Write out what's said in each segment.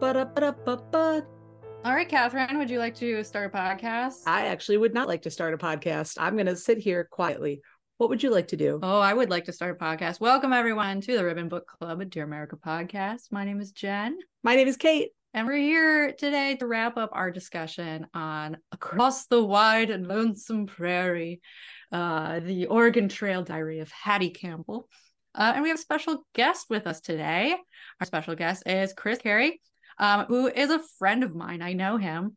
Ba-da-ba-da-ba-ba. All right, Catherine, would you like to start a podcast? I actually would not like to start a podcast. I'm going to sit here quietly. What would you like to do? Oh, I would like to start a podcast. Welcome, everyone, to the Ribbon Book Club, a Dear America podcast. My name is Jen, My name is Kate. and we're here today to wrap up our discussion on Across the Wide and Lonesome Prairie, uh, the Oregon Trail Diary of Hattie Campbell. Uh, and we have a special guest with us today. Our special guest is Chris Carey, um, who is a friend of mine. I know him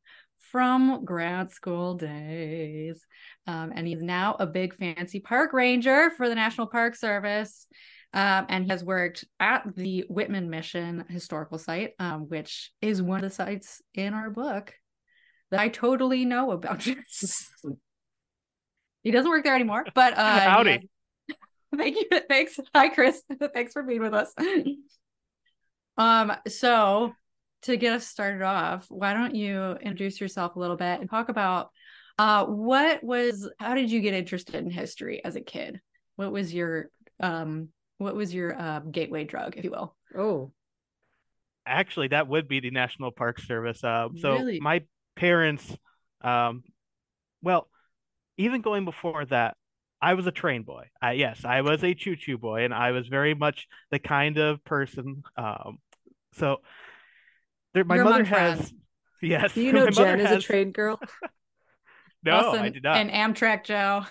from grad school days. Um, and he's now a big fancy park ranger for the National Park Service. Um, and he has worked at the Whitman Mission Historical Site, um, which is one of the sites in our book that I totally know about. he doesn't work there anymore, but uh, Howdy. Thank you. Thanks. Hi, Chris. Thanks for being with us. Um, so to get us started off, why don't you introduce yourself a little bit and talk about uh what was how did you get interested in history as a kid? What was your um what was your uh, gateway drug, if you will? Oh, Actually, that would be the National Park Service. Um, so Really? my parents, um, well, even going before that, I was a train boy. I, yes, I was a choo-choo boy, and I was very much the kind of person. Um, so there, my You're mother has, friends. yes, do you know my mother Jen is a has- trained girl? No, Us I and- did not. And Amtrak Joe.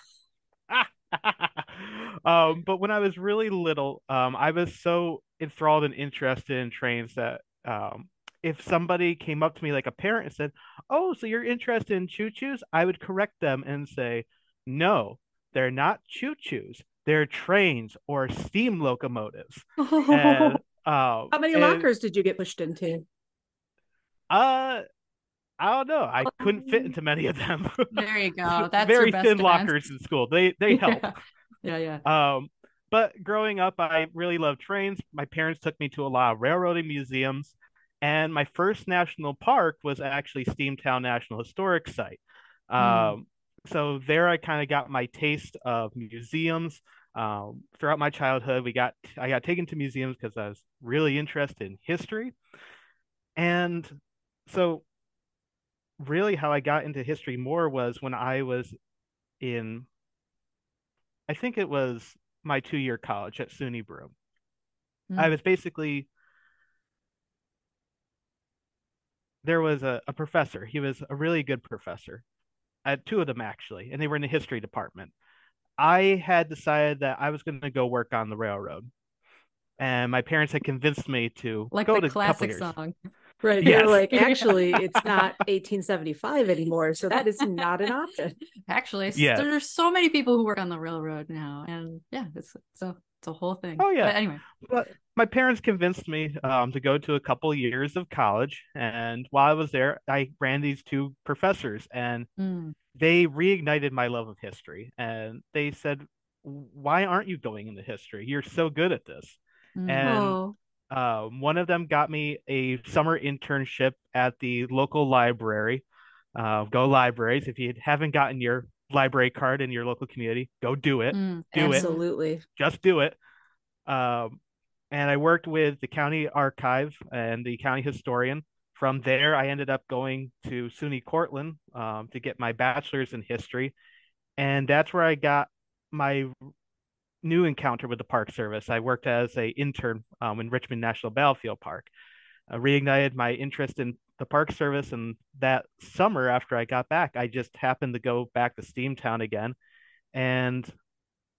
um, but when I was really little, um, I was so enthralled and interested in trains that um, if somebody came up to me like a parent and said, "Oh, so you're interested in choo-choos?" I would correct them and say, "No, they're not choo-choos. They're trains or steam locomotives." And, um, How many and, lockers did you get pushed into? Uh, I don't know. I couldn't fit Um, into many of them. There you go. That's Very thin defense. lockers in school. They they help. Yeah, yeah. yeah. Um, but growing up, I really loved trains. My parents took me to a lot of railroading museums, and my first national park was actually Steamtown National Historic Site. Um, Mm. so there I kind of got my taste of museums. Um, throughout my childhood, we got I got taken to museums because I was really interested in history, and so really how I got into history more was when I was in I think it was my two year college at SUNY Broome. I Mm. was basically there was a, a professor. He was a really good professor. I had two of them actually, and they were in the history department. I had decided that I was going to go work on the railroad, and my parents had convinced me to Like go the to classic years. Song. Right. Yes. You're like, actually, it's not 1875 anymore. So that is not an option. Actually, s- Yeah. there's so many people who work on the railroad now, and yeah, it's so it's a whole thing. Oh, yeah. But anyway, But my parents convinced me um, to go to a couple years of college, and while I was there, I ran these two professors, and Mm. they reignited my love of history. And they said, "Why aren't you going into history? You're so good at this." Mm. And oh, um, one of them got me a summer internship at the local library. Uh, go libraries! If you haven't gotten your library card in your local community, go do it Mm. do it. absolutely. just do it. Um, and I worked with the county archive and the county historian. From there, I ended up going to SUNY Cortland um, to get my bachelor's in history, and that's where I got my new encounter with the Park Service. I worked as a intern um, in Richmond National Battlefield Park. I reignited my interest in the Park Service, and that summer after I got back, I just happened to go back to Steamtown again, and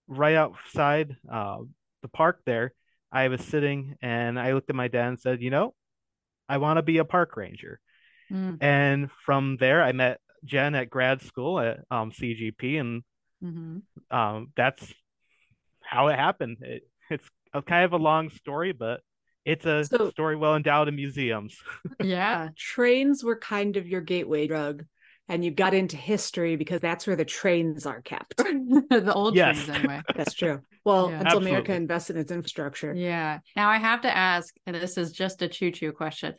right outside uh, the park there, I was sitting and I looked at my dad and said, "You know, I want to be a park ranger." Mm. And from there, I met Jen at grad school at um, CGP, and Mhm. um, that's how it happened. It, it's a kind of a long story, but it's a So- story well endowed in museums. Yeah. Trains were kind of your gateway drug. And you got into history because that's where the trains are kept. the old Yes. trains anyway. That's true. Well, Yeah. until America Absolutely. invested in its infrastructure. Yeah. Now I have to ask, and this is just a choo-choo question.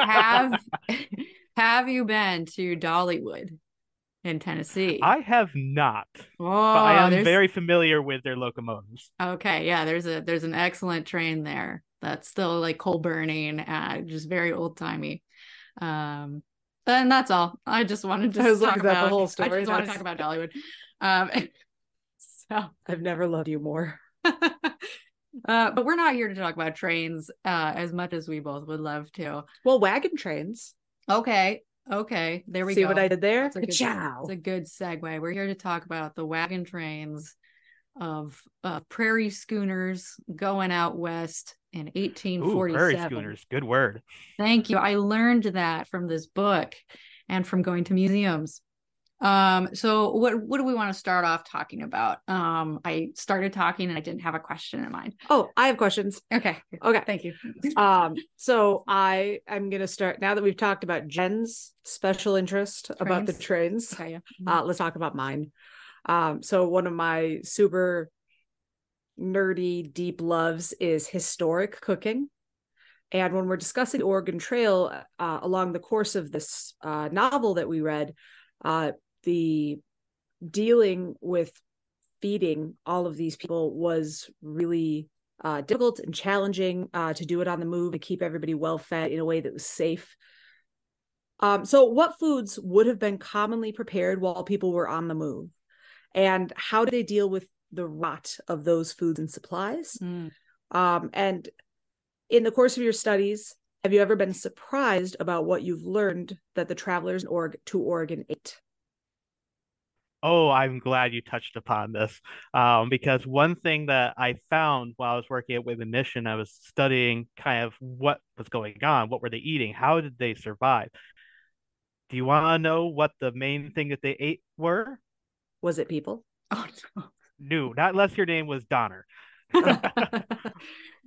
Have have you been to Dollywood in Tennessee? I have not, oh, but I am there's very familiar with their locomotives. okay. Yeah, there's a there's an excellent train there. that's still like coal burning, uh, just very old timey. Um, and that's all. I just wanted to I talk about the whole story. I just want to talk about Dollywood. Um, so I've never loved you more. uh, but we're not here to talk about trains uh, as much as we both would love to. Well, wagon trains. Okay, okay, there we See go. See what I did there? That's a good, Ciao. that's a good segue. We're here to talk about the wagon trains of uh, prairie schooners going out west in Ooh, 1847. prairie schooners. Good word. Thank you. I learned that from this book and from going to museums. Um, so what what do we want to start off talking about? Um, I started talking and I didn't have a question in mind. Oh, I have questions. Okay. Okay. Thank you. Um, so I am gonna start now that we've talked about Jen's special interest about the trains. Okay, yeah. Uh, let's talk about mine. Um, so one of my super nerdy deep loves is historic cooking. And when we're discussing Oregon Trail uh, along the course of this uh, novel that we read, uh, the dealing with feeding all of these people was really uh, difficult and challenging uh, to do it on the move and keep everybody well fed in a way that was safe. Um, so, what foods would have been commonly prepared while people were on the move? And how do they deal with the rot of those foods and supplies? Mm. Um, and in the course of your studies, have you ever been surprised about what you've learned that the travelers in Oreg- to Oregon ate? Oh, I'm glad you touched upon this. Um, because one thing that I found while I was working at Whitman Mission, I was studying kind of what was going on, what were they eating, how did they survive? Do you want to know what the main thing that they ate were? Was it people? Oh no. No, not unless your name was Donner.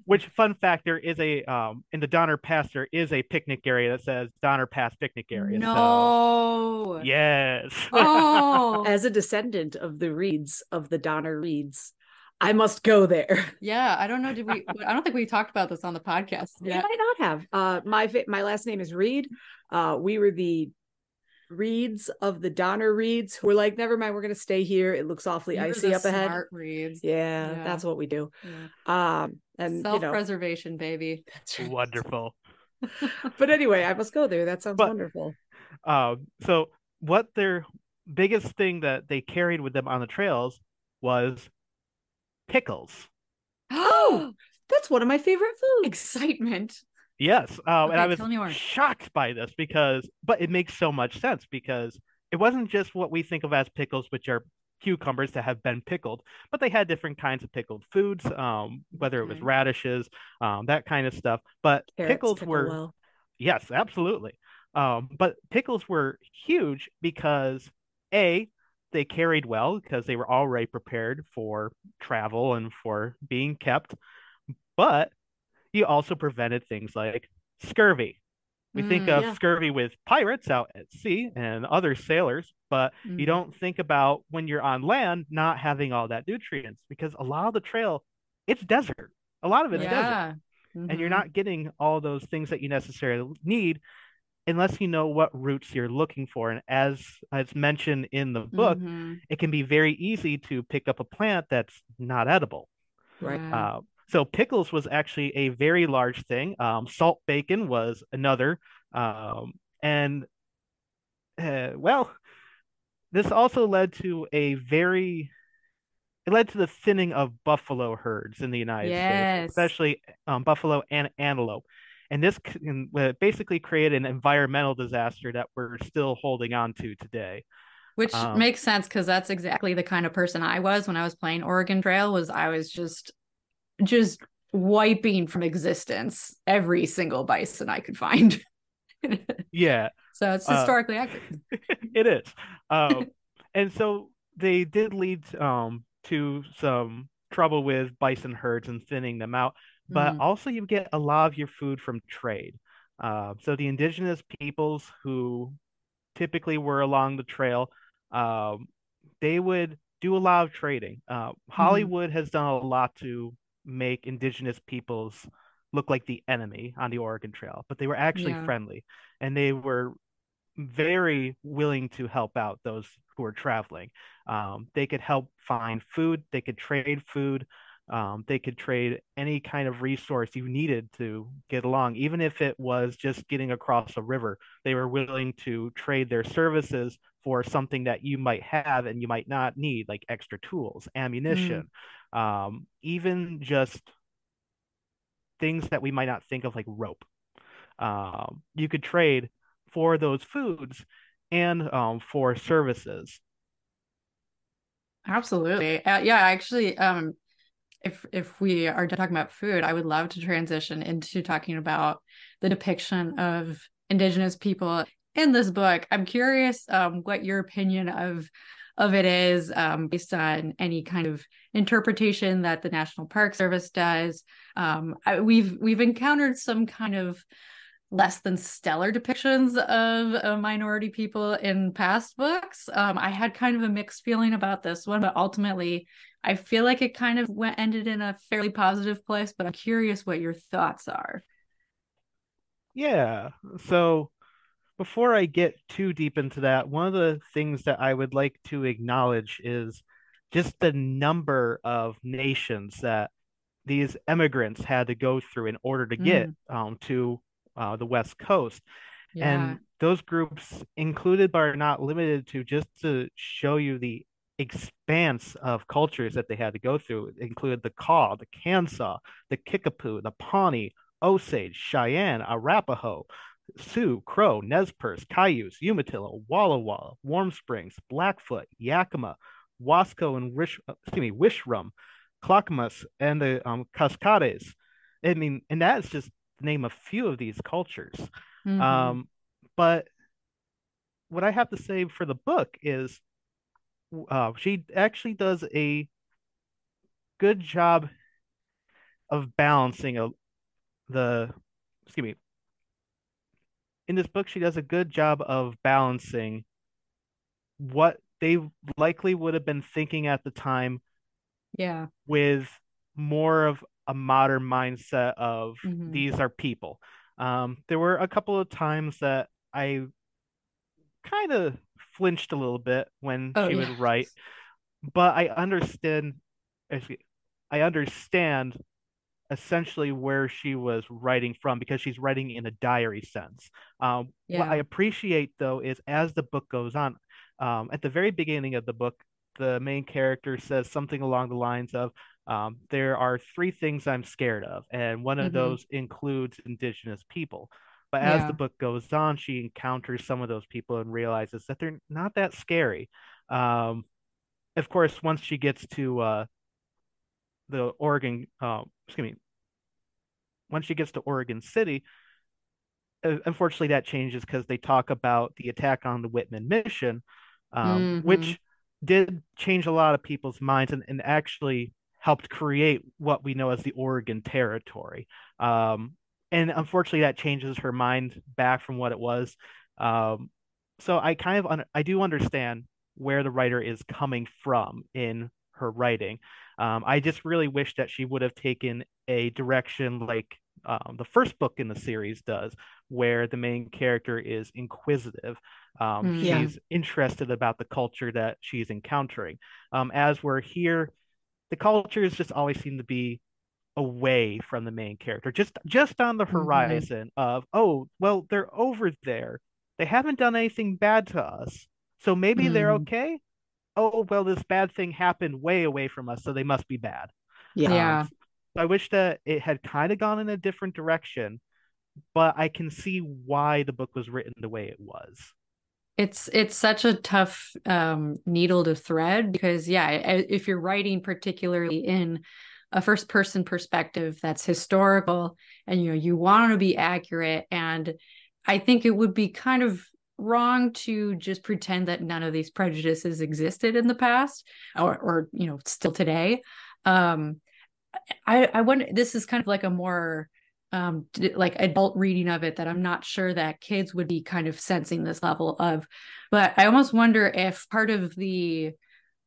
Which fun fact there is a um in the Donner Pass there is a picnic area that says Donner Pass picnic area. So no. yes. Oh. As a descendant of the Reeds, of the Donner Reeds, I must go there. yeah. I don't know. Did we? I don't think we talked about this on the podcast You yet. might not have. Uh, my my last name is Reed. Uh, we were the Reeds of the Donner Reeds who were like, never mind, we're gonna stay here. It looks awfully You're icy up ahead. smart Reeds. Yeah, Yeah. that's what we do. Yeah. Um, and you know, Self-preservation, baby. that's right. Wonderful. but anyway, I must go there. That sounds But- wonderful. Um, so what their biggest thing that they carried with them on the trails was pickles. Oh, that's one of my favorite foods. Excitement. Yes. Um, and I was tell me more. shocked by this because, but it makes so much sense because it wasn't just what we think of as pickles, which are cucumbers that have been pickled, but they had different kinds of pickled foods, um, whether it was Okay. radishes, um, that kind of stuff. But Carrots pickles pickle were well. Yes, absolutely. Um, but pickles were huge because A, they carried well because they were already prepared for travel and for being kept. But you also prevented things like scurvy. We think Mm, of yeah. scurvy with pirates out at sea and other sailors, but you Mhm. don't think about when you're on land not having all that nutrients because a lot of the trail, it's desert. A lot of it's desert yeah. and you're Mhm. not getting all those things that you necessarily need unless you know what roots you're looking for and as as mentioned in the book Mhm. it can be very easy to pick up a plant that's not edible Right. Uh, so pickles was actually a very large thing um, salt bacon was another um, and uh, well this also led to a very it led to the thinning of buffalo herds in the United Yes. States, especially um, buffalo and antelope. And this uh, basically created an environmental disaster that we're still holding on to today. Which Um, makes sense because that's exactly the kind of person I was when I was playing Oregon Trail was I was just just wiping from existence every single bison I could find. Yeah, so it's Uh, historically accurate. it is. Um, and so they did lead um, to some trouble with bison herds and thinning them out. But Mhm. also, you get a lot of your food from trade. Uh, so the indigenous peoples who typically were along the trail, um, they would do a lot of trading. Uh, Hollywood has done a lot to make indigenous peoples look like the enemy on the Oregon Trail, but they were actually Yeah. friendly and they were very willing to help out those who were traveling. Um, they could help find food, they could trade food. Um, they could trade any kind of resource you needed to get along, even if it was just getting across a river. They were willing to trade their services for something that you might have and you might not need, like extra tools, ammunition, mm. Um, even just things that we might not think of, like rope. Um, you could trade for those foods and um, for services. Absolutely. Uh, yeah, actually, um, if if we are talking about food, I would love to transition into talking about the depiction of indigenous people in this book. I'm curious um, what your opinion of of it is um, based on any kind of interpretation that the National Park Service does. Um, I, we've we've encountered some kind of less than stellar depictions of uh, minority people in past books. Um, I had kind of a mixed feeling about this one, but ultimately, I feel like it kind of went ended in a fairly positive place. But I'm curious what your thoughts are. Yeah. So before I get too deep into that, one of the things that I would like to acknowledge is just the number of nations that these immigrants had to go through in order to get mm. um, to uh, the West Coast. Yeah. And those groups included but are not limited to just to show you the expanse of cultures that they had to go through. It included the Kaw, the Kansa, the Kickapoo, the Pawnee, Osage, Cheyenne, Arapaho, Sioux, Crow, Nez Perce, Cayuse, Umatilla, Walla Walla, Warm Springs, Blackfoot, Yakima, Wasco, and Wish, excuse me, Wishram, Clackamas, and the um, Cascades. I mean, and that's just name a few of these cultures. Mm-hmm. Um, but what I have to say for the book is uh, she actually does a good job of balancing a, the excuse me in this book she does a good job of balancing what they likely would have been thinking at the time yeah with more of a modern mindset of mm-hmm. these are people. Um, there were a couple of times that I kind of flinched a little bit when oh, she would write, but I understand. I understand essentially where she was writing from because she's writing in a diary sense. Um, yeah. What I appreciate though is as the book goes on, um, at the very beginning of the book, the main character says something along the lines of, um, there are three things I'm scared of, and one of mm-hmm. those includes indigenous people. But as yeah. the book goes on, she encounters some of those people and realizes that they're not that scary. Um, of course, once she gets to uh, the Oregon, uh, excuse me, once she gets to Oregon City, uh, unfortunately that changes because they talk about the attack on the Whitman mission, um, mm-hmm. which did change a lot of people's minds and, and actually helped create what we know as the Oregon Territory. Um, and unfortunately, that changes her mind back from what it was. Um, so I kind of un- I do understand where the writer is coming from in her writing. Um, I just really wish that she would have taken a direction like um, the first book in the series does, where the main character is inquisitive. Um, mm, yeah. She's interested about the culture that she's encountering. Um, as we're here the culture cultures just always seem to be away from the main character just just on the mm-hmm. horizon mm-hmm. of oh well they're over there they haven't done anything bad to us so maybe mm. they're okay oh well this bad thing happened way away from us so they must be bad. Yeah, um, yeah. i wish that it had kind of gone in a different direction but i can see why the book was written the way it was. It's it's such a tough um, needle to thread because yeah if you're writing particularly in a first person perspective that's historical and you know you want to be accurate and i think it would be kind of wrong to just pretend that none of these prejudices existed in the past or or you know still today. Um i i wonder this is kind of like a more um like adult reading of it that i'm not sure that kids would be kind of sensing this level of but i almost wonder if part of the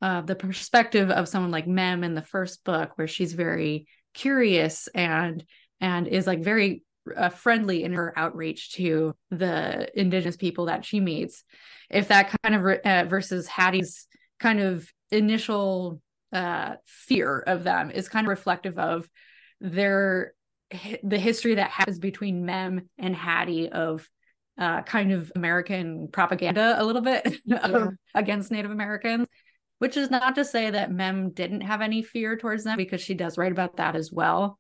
uh the perspective of someone like mem in the first book where she's very curious and and is like very uh, friendly in her outreach to the indigenous people that she meets if that kind of uh, versus hattie's kind of initial uh, fear of them is kind of reflective of their the history that happens between Mem and Hattie of uh, kind of American propaganda a little bit yeah. against Native Americans, which is not to say that Mem didn't have any fear towards them because she does write about that as well.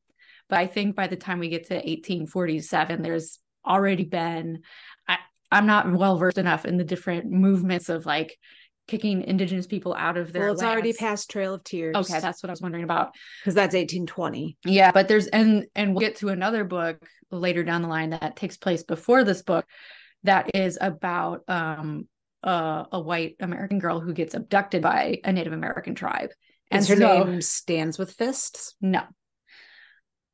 But I think by the time we get to 1847, there's already been, I, I'm not well versed enough in the different movements of like kicking indigenous people out of their well it's lands. already past trail of tears. Okay that's what i was wondering about. Because that's 1820 yeah but there's and and we'll get to another book later down the line that takes place before this book that is about um uh, a white american girl who gets abducted by a native american tribe. And her so, name stands with fists? No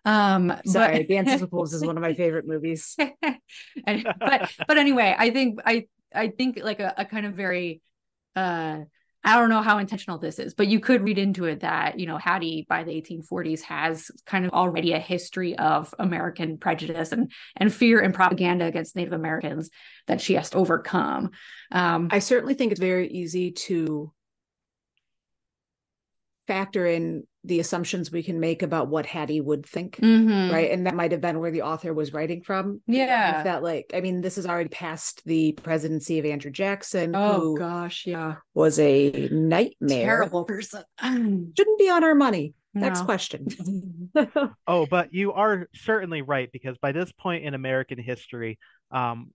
um sorry but, dances with wolves is one of my favorite movies and, but but anyway i think i i think like a, a kind of very uh I don't know how intentional this is, but you could read into it that, you know, Hattie by the 1840s has kind of already a history of American prejudice and and fear and propaganda against Native Americans that she has to overcome. Um, I certainly think it's very easy to factor in the assumptions we can make about what Hattie would think, mm-hmm. right? And that might have been where the author was writing from. Yeah, that like, I mean, this is already past the presidency of Andrew Jackson. Oh gosh, yeah, was a nightmare, terrible person. Shouldn't be on our money. No. Next question. oh, but you are certainly right because by this point in American history, um,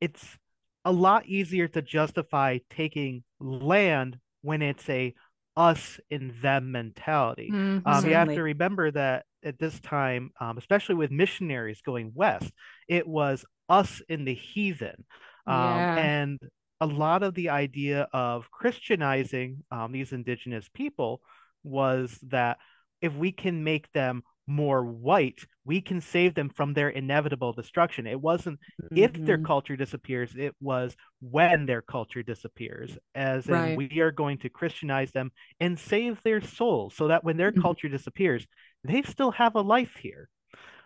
it's a lot easier to justify taking land when it's a us in them mentality. Mm-hmm. Um, you have to remember that at this time, um, especially with missionaries going west, it was us in the heathen. Um, yeah. And a lot of the idea of Christianizing um, these indigenous people was that if we can make them more white, we can save them from their inevitable destruction. It wasn't mm-hmm. if their mm-hmm. culture disappears, it was when their culture disappears, as right. we are going to Christianize them and save their souls so that when their mm-hmm. culture disappears, they still have a life here.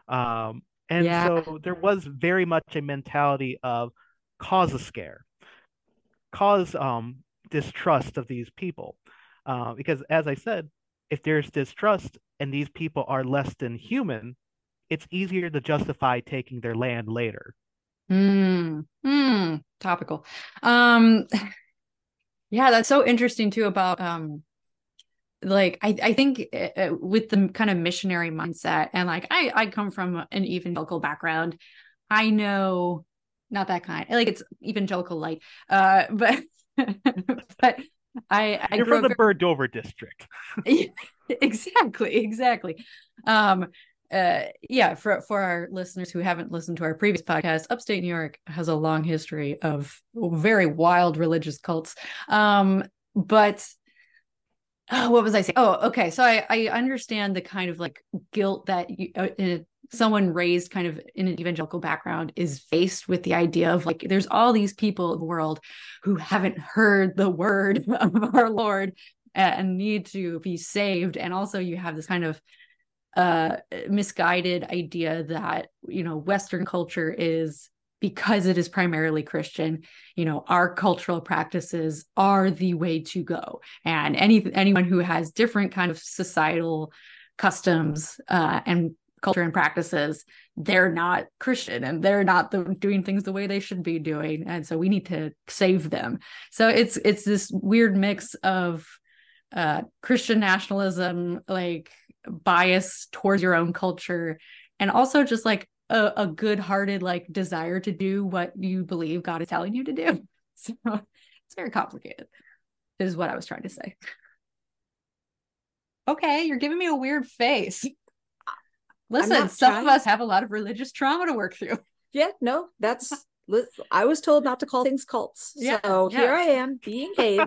Um, and yeah. so there was very much a mentality of cause a scare, cause um, distrust of these people. Uh, because as I said, if there's distrust and these people are less than human, it's easier to justify taking their land later. Hmm. Mm, topical. Um yeah, that's so interesting too about um like I, I think uh, with the kind of missionary mindset and like I I come from an evangelical background. I know not that kind. Like it's evangelical light. Uh but but I, I you're from the very... burned over district. exactly, exactly. Um, uh, yeah, for for our listeners who haven't listened to our previous podcast, upstate New York has a long history of very wild religious cults. Um, but oh, what was I saying? Oh, okay. So I I understand the kind of like guilt that you, uh, someone raised kind of in an evangelical background is faced with the idea of like there's all these people in the world who haven't heard the word of our lord and need to be saved. And also you have this kind of uh misguided idea that you know western culture is because it is primarily christian you know our cultural practices are the way to go. And any anyone who has different kind of societal customs uh, and culture and practices they're not christian and they're not the, doing things the way they should be doing. And so we need to save them. So it's it's this weird mix of uh christian nationalism like bias towards your own culture and also just like a, a good-hearted like desire to do what you believe god is telling you to do. So it's very complicated is what i was trying to say. Okay you're giving me a weird face Listen, some trying. of us have a lot of religious trauma to work through. Yeah, no, that's I was told not to call things cults. Yeah, so yeah. here I am being Dave.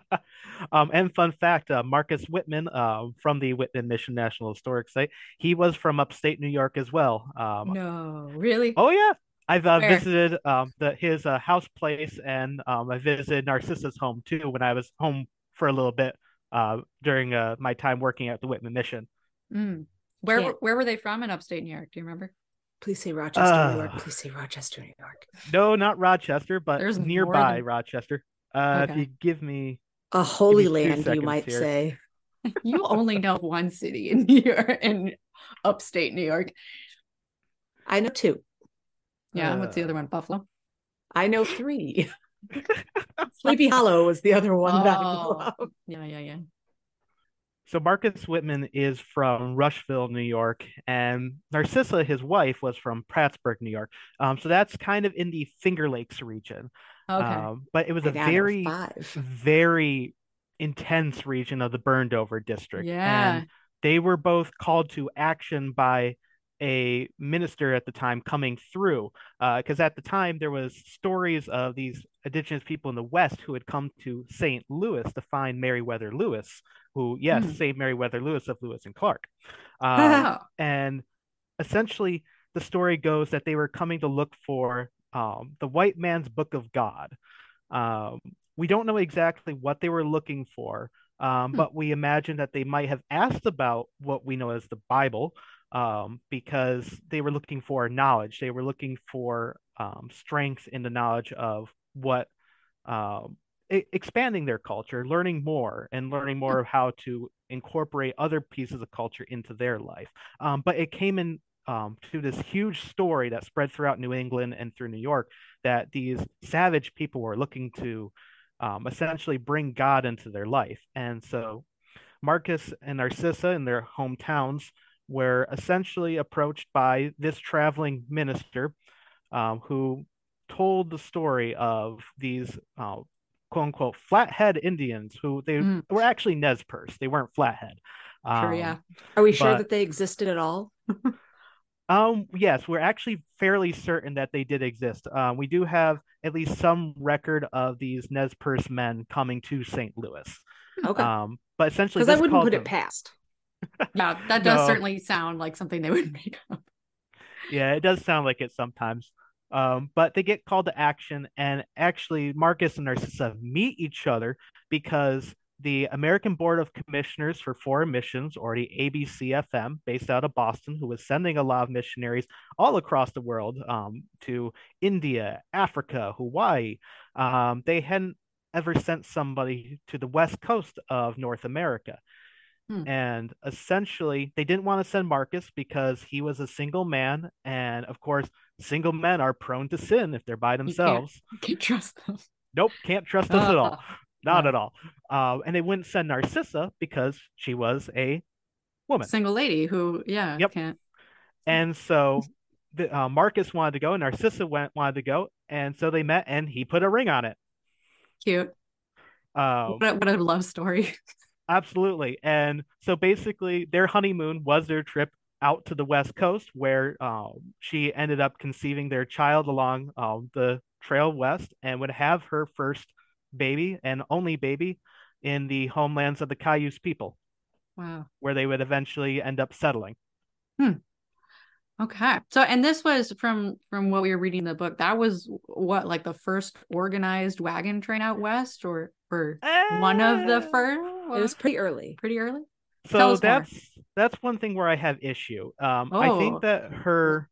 um, and fun fact, uh, Marcus Whitman uh, from the Whitman Mission National Historic Site, he was from upstate New York as well. Um, no, really? Oh yeah. I've uh, visited um, the, his uh, house place and um, I visited Narcissa's home too when I was home for a little bit uh, during uh, my time working at the Whitman Mission. Mm. Where Can't. where were they from in upstate New York? Do you remember? Please say Rochester, uh, New York. Please say Rochester, New York. No, not Rochester, but There's nearby than... Rochester. Uh, okay. If you give me a holy me land, you might here. say. you only know one city in New York in upstate New York. I know two. Yeah, Uh, what's the other one? Buffalo. I know three. Sleepy Hollow was the other one that I know Oh. of. Yeah, yeah, yeah. So Marcus Whitman is from Rushville, New York, and Narcissa, his wife, was from Prattsburgh, New York. Um, so that's kind of in the Finger Lakes region. Okay. Um, but it was a I now know very, very intense region of the burned over district. Yeah. And they were both called to action by a minister at the time coming through because at the time there was stories of these indigenous people in the west who had come to st louis to find meriwether lewis who yes saved meriwether lewis of lewis and clark. Um, and essentially the story goes that they were coming to look for um, the white man's book of god. Um, we don't know exactly what they were looking for um, Hmm. but we imagine that they might have asked about what we know as the bible um, because they were looking for knowledge. They were looking for um, strength in the knowledge of what um, e- expanding their culture learning more and learning more of how to incorporate other pieces of culture into their life um, but it came in um, to this huge story that spread throughout New England and through New York that these savage people were looking to um, essentially bring God into their life. And so Marcus and Narcissa in their hometowns were essentially approached by this traveling minister um, who told the story of these uh, quote unquote flathead Indians who they Mm. were actually Nez Perce. They weren't flathead. Sure, Um, yeah. Are we sure that they existed at all? Um, yes, we're actually fairly certain that they did exist. Um, we do have at least some record of these Nez Perce men coming to St. Louis. Okay. Um, but essentially, Because I wouldn't put them- it past. Yeah, that does No. certainly sound like something they would make up. Yeah, it does sound like it sometimes. Um, but they get called to action, and actually, Marcus and Narcissa meet each other because the American Board of Commissioners for Foreign Missions, or the ABCFM, based out of Boston, who was sending a lot of missionaries all across the world um, to India, Africa, Hawaii, um, they hadn't ever sent somebody to the west coast of North America. Hmm. And essentially, they didn't want to send Marcus because he was a single man. And of course, single men are prone to sin if they're by can't- themselves. Can't trust them. Nope, can't trust us at all. Uh, Not yeah. at all. Uh, and they wouldn't send Narcissa because she was a woman. Single lady who, yeah, Yep. can't. And so the, uh, Marcus wanted to go, and Narcissa went wanted to go, and so they met, and he put a ring on it. Cute. Uh, What a, what a love story. Absolutely. And so basically, their honeymoon was their trip out to the West Coast, where um, she ended up conceiving their child along um, the trail west and would have her first baby and only baby in the homelands of the Cayuse people, Wow. where they would eventually end up settling. Hmm. Okay. So and this was from from what we were reading in the book. That was what like the first organized wagon train out west or or one of the Eh, first It was pretty early. pretty early? So Tell us more. that's that's one thing where I have issue. Um, I Oh. think that her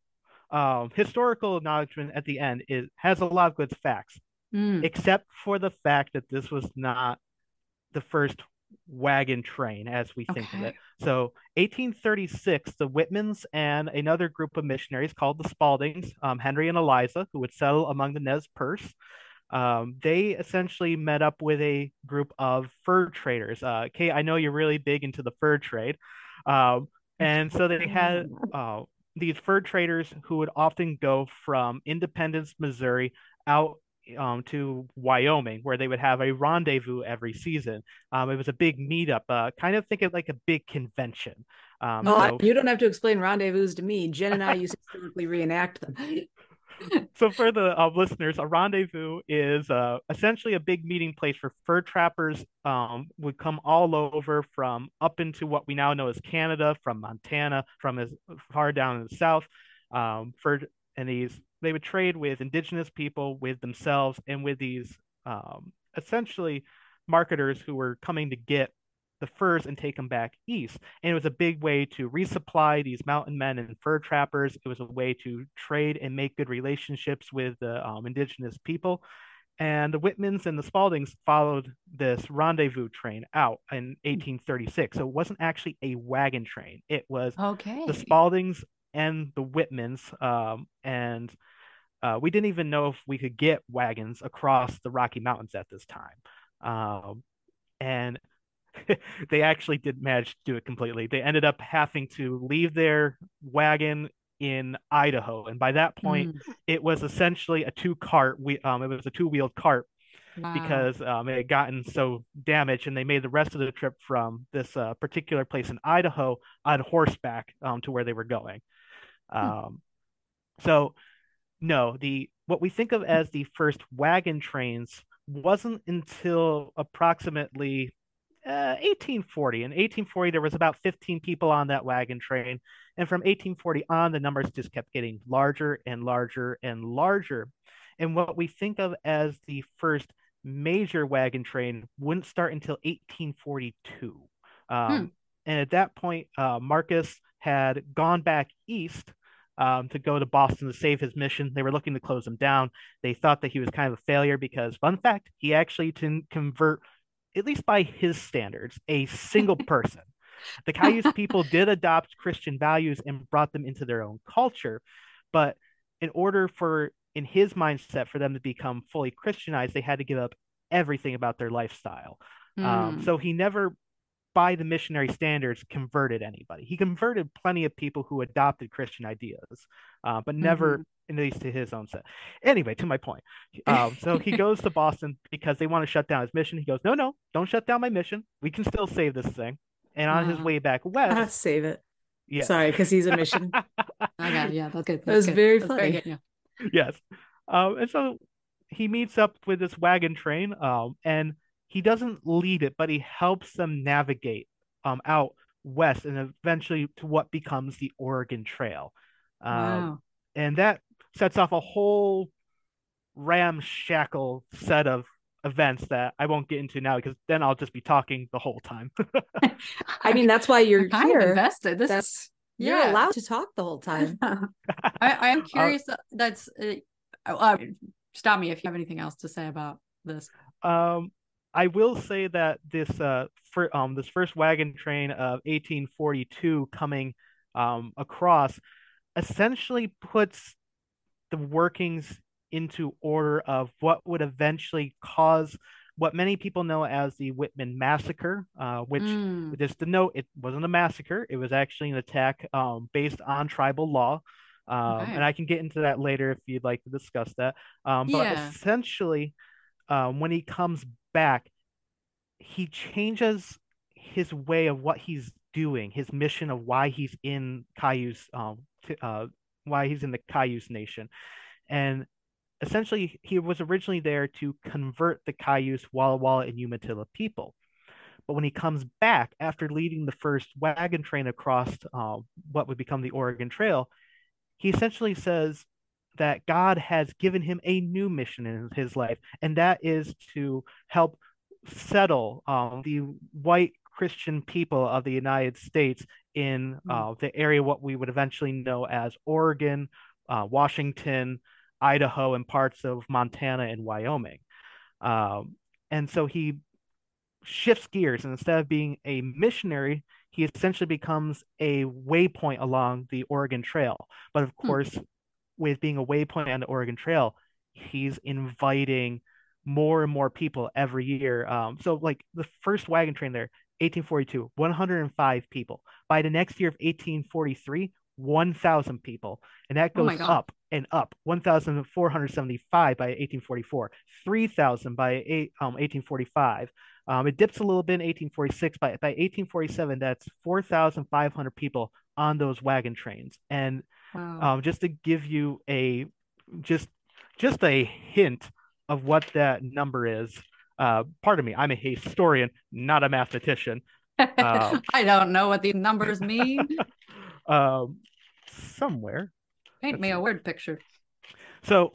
um, historical acknowledgement at the end is has a lot of good facts. Mm, except for the fact that this was not the first wagon train as we think of it. So, 1836, the Whitmans and another group of missionaries called the Spaldings, um, Henry and Eliza, who would settle among the Nez Perce, um, they essentially met up with a group of fur traders. Uh, Kate, I know you're really big into the fur trade. Um, and so they had uh, these fur traders who would often go from Independence, Missouri, out um, to Wyoming, where they would have a rendezvous every season. Um, it was a big meetup, uh, kind of think of like a big convention. Um, Oh, so, you don't have to explain rendezvous to me. Jen and I used to reenact them. So for the uh, listeners, a rendezvous is uh, essentially a big meeting place for fur trappers. Um, would come all over from up into what we now know as Canada, from Montana, from as far down in the south. Um, for and these they would trade with indigenous people, with themselves, and with these um, essentially marketers who were coming to get the furs and take them back east. And it was a big way to resupply these mountain men and fur trappers. It was a way to trade and make good relationships with the um, indigenous people. and the Whitmans and the Spaldings followed this rendezvous train out in 1836. So it wasn't actually a wagon train. It was okay. the Spaldings and the Whitmans. Um, and uh, we didn't even know if we could get wagons across the Rocky Mountains at this time. Um, and they actually did manage to do it completely. They ended up having to leave their wagon in Idaho, and by that point, mm. it was essentially a two cart. We um, it was a two wheeled cart wow. because um, it had gotten so damaged, and they made the rest of the trip from this uh, particular place in Idaho on horseback um, to where they were going. Um, so, no, the what we think of as the first wagon trains wasn't until approximately 1840. Uh, In 1840, there was about 15 people on that wagon train. And from 1840 on, the numbers just kept getting larger and larger and larger. And what we think of as the first major wagon train wouldn't start until 1842. Um, hmm. And at that point, uh, Marcus had gone back east um, to go to Boston to save his mission. They were looking to close him down. They thought that he was kind of a failure because, fun fact, he actually didn't convert at least by his standards, a single person. the Cayuse people did adopt Christian values and brought them into their own culture. But in order for, in his mindset, for them to become fully Christianized, they had to give up everything about their lifestyle. Mm. Um, hmm. so he never, by the missionary standards, converted anybody. He converted plenty of people who adopted Christian ideas, uh, but never mm-hmm at least to his own set. Anyway, to my point. Um, so he goes to Boston because they want to shut down his mission. He goes, no, no, don't shut down my mission. We can still save this thing. And on uh, his way back west, save it. Yeah. Sorry, because he's a mission. I got it. Yeah, that's good. That's that was good. very that's funny. Very yeah. Yes. Um, and so he meets up with this wagon train, um, and he doesn't lead it, but he helps them navigate um, out west and eventually to what becomes the Oregon Trail. Um, wow. And that sets off a whole ramshackle set of events that I won't get into now because then I'll just be talking the whole time. I mean, that's why you're kind here. of invested. This that's, you're allowed to talk the whole time. I, I, am uh, curious. Uh, that's uh, uh, stop me if you have anything else to say about this. Um, I will say that this uh, for, um this first wagon train of 1842 coming um across essentially puts the workings into order of what would eventually cause what many people know as the Whitman massacre, uh, which mm. just to note, it wasn't a massacre. It was actually an attack um, based on tribal law. Um, okay. And I can get into that later if you'd like to discuss that. Um, but yeah. essentially, um, when he comes back, he changes his way of what he's doing, his mission of why he's in Cayuse um, uh, why he's in the Cayuse Nation. And essentially, he was originally there to convert the Cayuse, Walla Walla, and Umatilla people. But when he comes back after leading the first wagon train across uh, what would become the Oregon Trail, he essentially says that God has given him a new mission in his life, and that is to help settle um, the white Christian people of the United States in hmm. uh, the area what we would eventually know as Oregon, uh, Washington, Idaho, and parts of Montana and Wyoming. Um, and so he shifts gears, and instead of being a missionary, he essentially becomes a waypoint along the Oregon Trail. But of hmm. course, with being a waypoint on the Oregon Trail, he's inviting more and more people every year. Um, so like the first wagon train there 1842, 105 people. By the next year of 1843, 1,000 people. And that oh goes oh up and up. 1,475 by 1844, 3,000 by eight, um, 1845. Um, it dips a little bit in 1846. By, by 1847, that's 4,500 people on those wagon trains. And wow. um, just to give you a just just a hint of what that number is, uh, pardon me, I'm a historian, not a mathematician. Uh, I don't know what these numbers mean. um, somewhere. Paint me a word picture. So,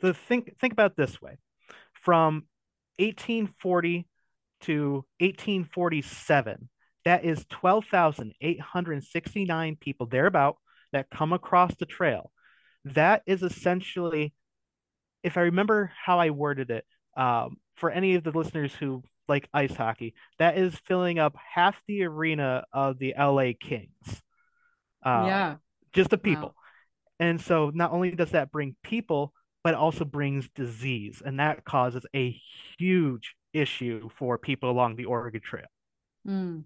the think think about this way: from 1840 to 1847, that is 12,869 people thereabout that come across the trail. That is essentially if I remember how I worded it, um, for any of the listeners who like ice hockey, that is filling up half the arena of the LA Kings. Uh, yeah. Just the people. Wow. And so not only does that bring people, but also brings disease. And that causes a huge issue for people along the Oregon Trail. Mm.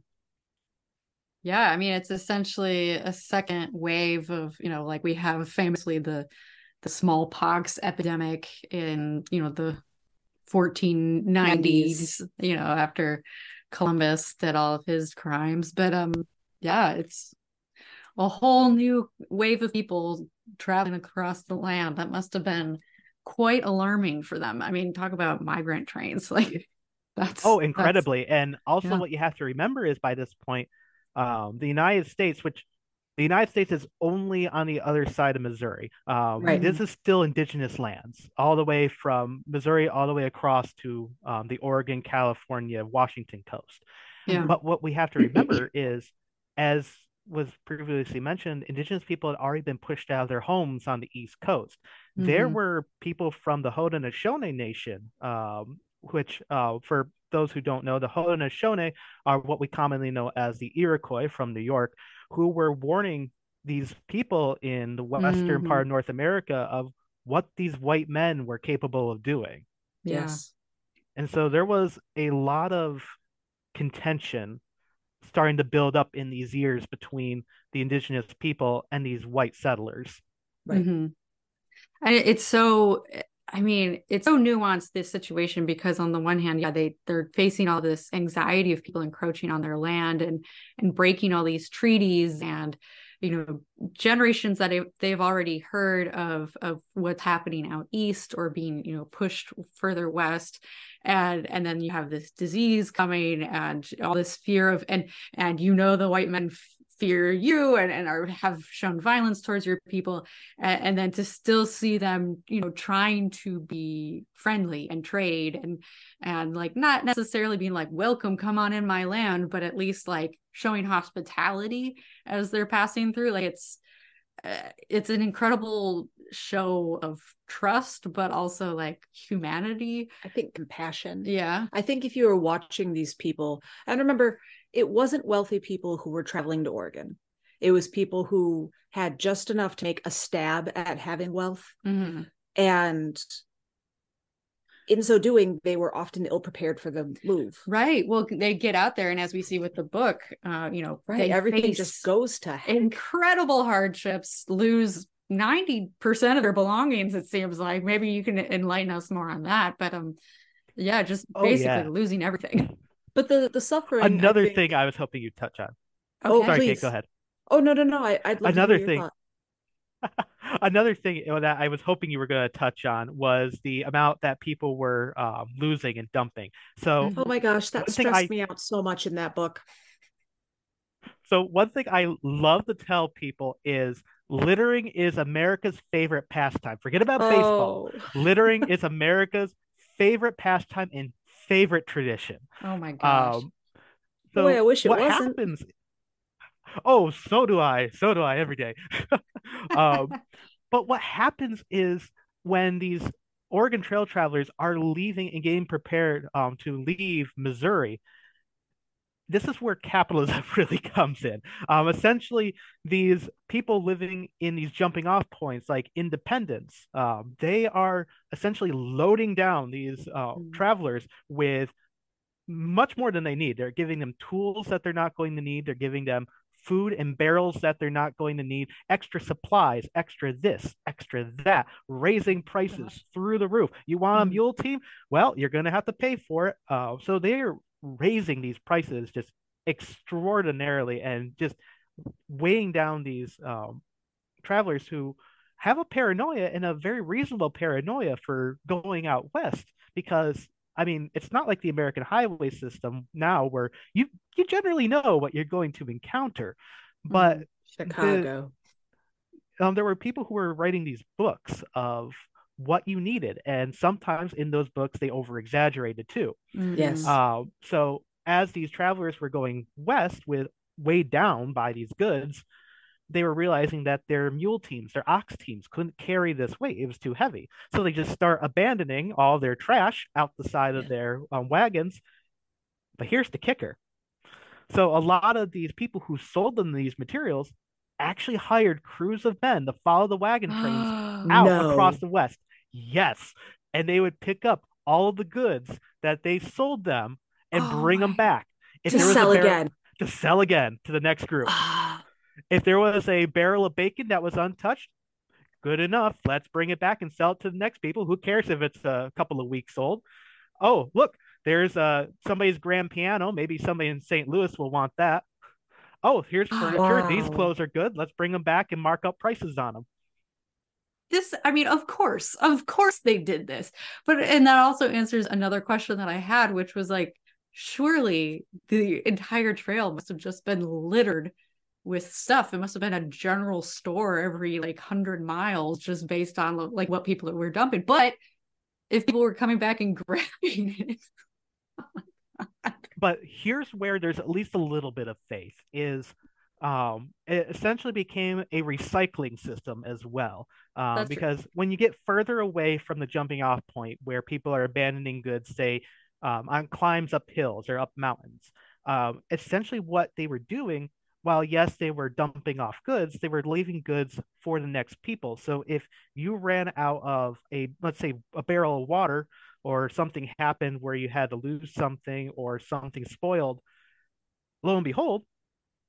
Yeah, I mean it's essentially a second wave of, you know, like we have famously the the smallpox epidemic in, you know, the 1490s, 90s. you know, after Columbus did all of his crimes. But um yeah, it's a whole new wave of people traveling across the land. That must have been quite alarming for them. I mean, talk about migrant trains. Like that's oh incredibly. That's, and also yeah. what you have to remember is by this point, um, the United States, which the United States is only on the other side of Missouri. Um, right. This is still indigenous lands, all the way from Missouri all the way across to um, the Oregon, California, Washington coast. Yeah. But what we have to remember is, as was previously mentioned, indigenous people had already been pushed out of their homes on the East Coast. Mm-hmm. There were people from the Haudenosaunee Nation, um, which, uh, for those who don't know, the Haudenosaunee are what we commonly know as the Iroquois from New York, who were warning these people in the western mm-hmm. part of North America of what these white men were capable of doing. Yes. And so there was a lot of contention starting to build up in these years between the indigenous people and these white settlers. Right. Mm-hmm. And it's so I mean, it's so nuanced this situation because on the one hand, yeah, they they're facing all this anxiety of people encroaching on their land and and breaking all these treaties and you know generations that they've already heard of of what's happening out east or being you know pushed further west. And and then you have this disease coming and all this fear of and and you know the white men fear you and, and are have shown violence towards your people and, and, then to still see them you know trying to be friendly and trade and and like not necessarily being like welcome come on in my land but at least like showing hospitality as they're passing through. Like it's uh, it's an incredible show of trust but also like humanity. I think compassion. Yeah. I think if you were watching these people and remember it wasn't wealthy people who were traveling to Oregon. It was people who had just enough to make a stab at having wealth. Mm-hmm. And in so doing, they were often ill prepared for the move. Right. Well, they get out there, and as we see with the book, uh, you know, right. everything just goes to incredible hardships, lose 90% of their belongings, it seems like. Maybe you can enlighten us more on that. But um, yeah, just oh, basically yeah. losing everything. But the the suffering. Another I think... thing I was hoping you'd touch on. Oh, sorry, please. Kate, go ahead. Oh no no no! I, would love another thing. another thing that I was hoping you were going to touch on was the amount that people were um, losing and dumping. So, oh my gosh, that stressed I... me out so much in that book. So, one thing I love to tell people is littering is America's favorite pastime. Forget about oh. baseball. Littering is America's favorite pastime in favorite tradition. Oh my gosh. Um, so Boy, I wish it what wasn't. Happens, oh, so do I. So do I every day. um, but what happens is when these Oregon Trail travelers are leaving and getting prepared um, to leave Missouri, this is where capitalism really comes in. Um, essentially, these people living in these jumping off points like independence, um, they are essentially loading down these uh, mm. travelers with much more than they need. They're giving them tools that they're not going to need. They're giving them food and barrels that they're not going to need, extra supplies, extra this, extra that, raising prices through the roof. You want a mm. mule team? Well, you're going to have to pay for it. Uh, so they're raising these prices just extraordinarily and just weighing down these um, travelers who have a paranoia and a very reasonable paranoia for going out west because I mean, it's not like the American highway system now where you you generally know what you're going to encounter. But mm-hmm. Chicago. The, um, there were people who were writing these books of what you needed, and sometimes in those books they over exaggerated too. Mm-hmm. Yes. Uh, so as these travelers were going west with weighed down by these goods, they were realizing that their mule teams, their ox teams, couldn't carry this weight; it was too heavy. So they just start abandoning all their trash out the side of their um, wagons. But here's the kicker: so a lot of these people who sold them these materials actually hired crews of men to follow the wagon trains out No. across the West. Yes. And they would pick up all of the goods that they sold them and Oh bring them back. If to sell barrel- again. To sell again to the next group. Ah, If there was a barrel of bacon that was untouched, good enough. Let's bring it back and sell it to the next people. Who cares if it's a couple of weeks old? Oh, look, there's uh somebody's grand piano. Maybe somebody in St. Louis will want that. Oh, here's furniture. These Wow. clothes are good. Let's bring them back and mark up prices on them. This i mean of course of course they did this. But and that also answers another question that i had which was like surely the entire trail must have just been littered with stuff. It must have been a general store every like 100 miles just based on like what people were dumping. But if people were coming back and grabbing it. But here's where there's at least a little bit of faith is um, it essentially became a recycling system as well um, That's true. because when you get further away from the jumping off point where people are abandoning goods say um, on climbs up hills or up mountains um, essentially what they were doing while yes they were dumping off goods they were leaving goods for the next people so if you ran out of a let's say a barrel of water or something happened where you had to lose something or something spoiled, lo and behold,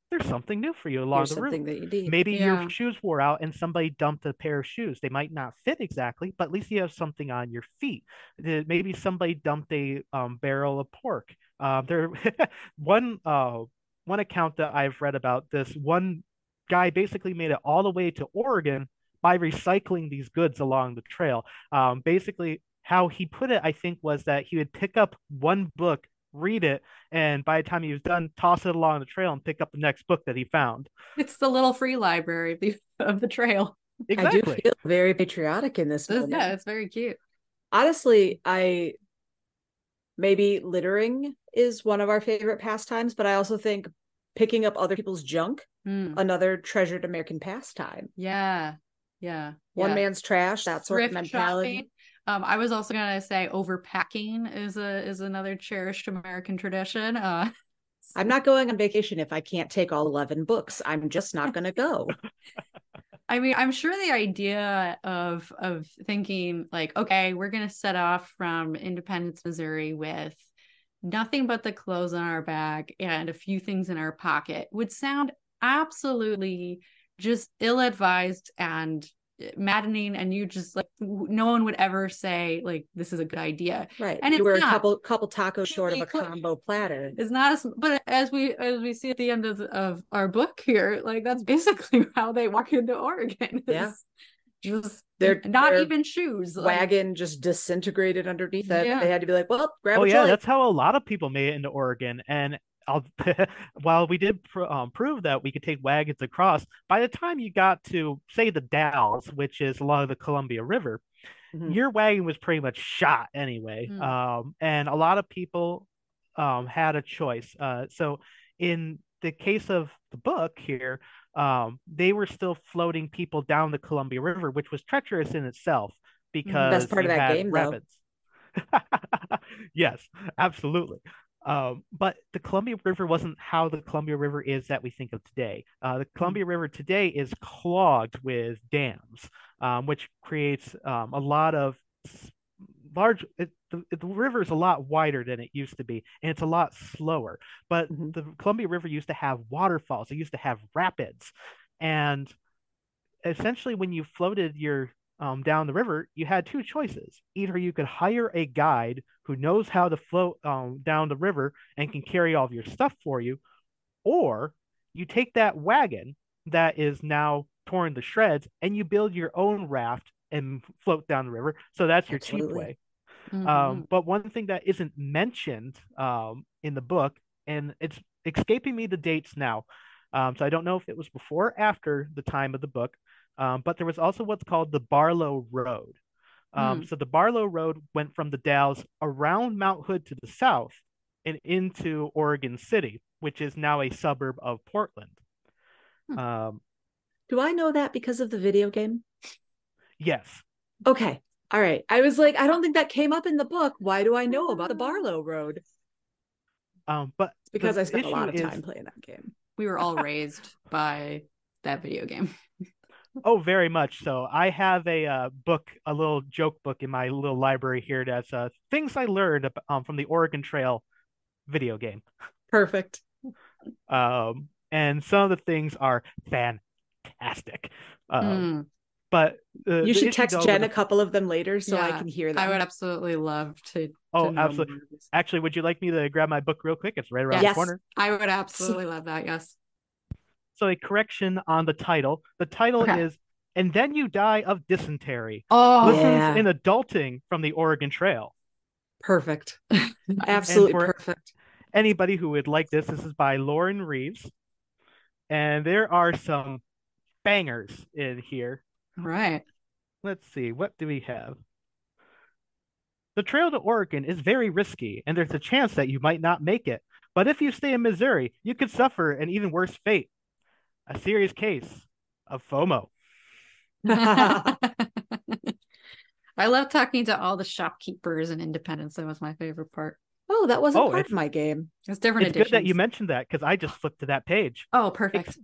there's something new for you along the route. something that you need. Maybe Yeah. your shoes wore out and somebody dumped a pair of shoes. They might not fit exactly, but at least you have something on your feet. Maybe somebody dumped a um, barrel of pork. Uh, there, one uh, one account that I've read about this one guy basically made it all the way to Oregon by recycling these goods along the trail. Um, basically, how he put it, I think, was that he would pick up one book, read it, and by the time he was done, toss it along the trail and pick up the next book that he found. it's the little free library of the, of the trail Exactly. I do feel very patriotic in this This- yeah it's very cute honestly i maybe littering is one of our favorite pastimes but i also think picking up other people's junk Hmm. another treasured american pastime yeah yeah one yeah. man's trash that sort of mentality shopping. Um, I was also gonna say overpacking is a is another cherished American tradition. Uh, i'm not going on vacation if i can't take all 11 books i'm just not going to go I mean, I'm sure the idea of of thinking like, okay, we're gonna set off from Independence, Missouri with nothing but the clothes on our bag and a few things in our pocket would sound absolutely just ill-advised and maddening and you just like no one would ever say like this is a good idea right And you it's were a couple couple tacos short of a combo platter it's not as but as we as we see at the end of, of our book here like that's basically how they walk into oregon Yeah. is just Their- not their even shoes like, wagon just disintegrated underneath it Yeah. they had to be like well grab oh a yeah, joint that's how a lot of people made it into Oregon. And I'll, while we did pr- um, prove that we could take wagons across, by the time you got to say the Dalles, which is along the Columbia River, Mhm. your wagon was pretty much shot anyway. Mm. Um, and a lot of people um, had a choice. Uh, so in the case of the book here, um, they were still floating people down the Columbia River, which was treacherous in itself because Best part of that game, though. yes, absolutely. Um, but the Columbia River wasn't how the Columbia River is that we think of today. Uh, the Columbia River today is clogged with dams, um, which creates um, a lot of large. It, the, the river is a lot wider than it used to be, and it's a lot slower. But Mhm. the Columbia River used to have waterfalls. It used to have rapids, and essentially, when you floated your um, down the river, you had two choices. Either you could hire a guide who knows how to float um, down the river and can carry all of your stuff for you, or you take that wagon that is now torn to shreds and you build your own raft and float down the river. So that's your cheap Absolutely. way. Mhm. Um, but one thing that isn't mentioned um, in the book, and it's escaping me the dates now, um, so I don't know if it was before or after the time of the book, um, but there was also what's called the Barlow Road. Um, So the Barlow Road went from the Dalles around Mount Hood to the south and into Oregon City, which is now a suburb of Portland. Hmm. Um, Do I know that because of the video game? Yes. Okay. All right. I was like, I don't think that came up in the book. Why do I know about the Barlow Road? Um, but It's because I spent a lot of time is- playing that game. We were all raised by that video game. Oh, very much so. I have a uh, book, a little joke book in my little library here that's uh, things I learned um, from the Oregon Trail video game. Perfect. Um, and some of the things are fantastic. Um, Mm, But uh, You should text Jen a with the- couple of them later so I can hear them. I would absolutely love to. Oh, to know absolutely. more of this. Actually, would you like me to grab my book real quick? It's right around Yes. the corner. I would absolutely love that. Yes. So, a correction on the title. The title Okay. is "And Then You Die of Dysentery." Oh, Lessons Yeah. in adulting from the Oregon Trail. Perfect. Absolutely perfect. anybody who would like this, this is by Lauren Reeves. And there are some bangers in here. right. Let's see, what do we have? The trail to Oregon is very risky, and there's a chance that you might not make it. But if you stay in Missouri, you could suffer an even worse fate a serious case of FOMO. I love talking to all the shopkeepers and independents. That was my favorite part. Oh, that wasn't Oh, part of my game. It's different It's good that you mentioned that because I just flipped to that page. Oh, perfect.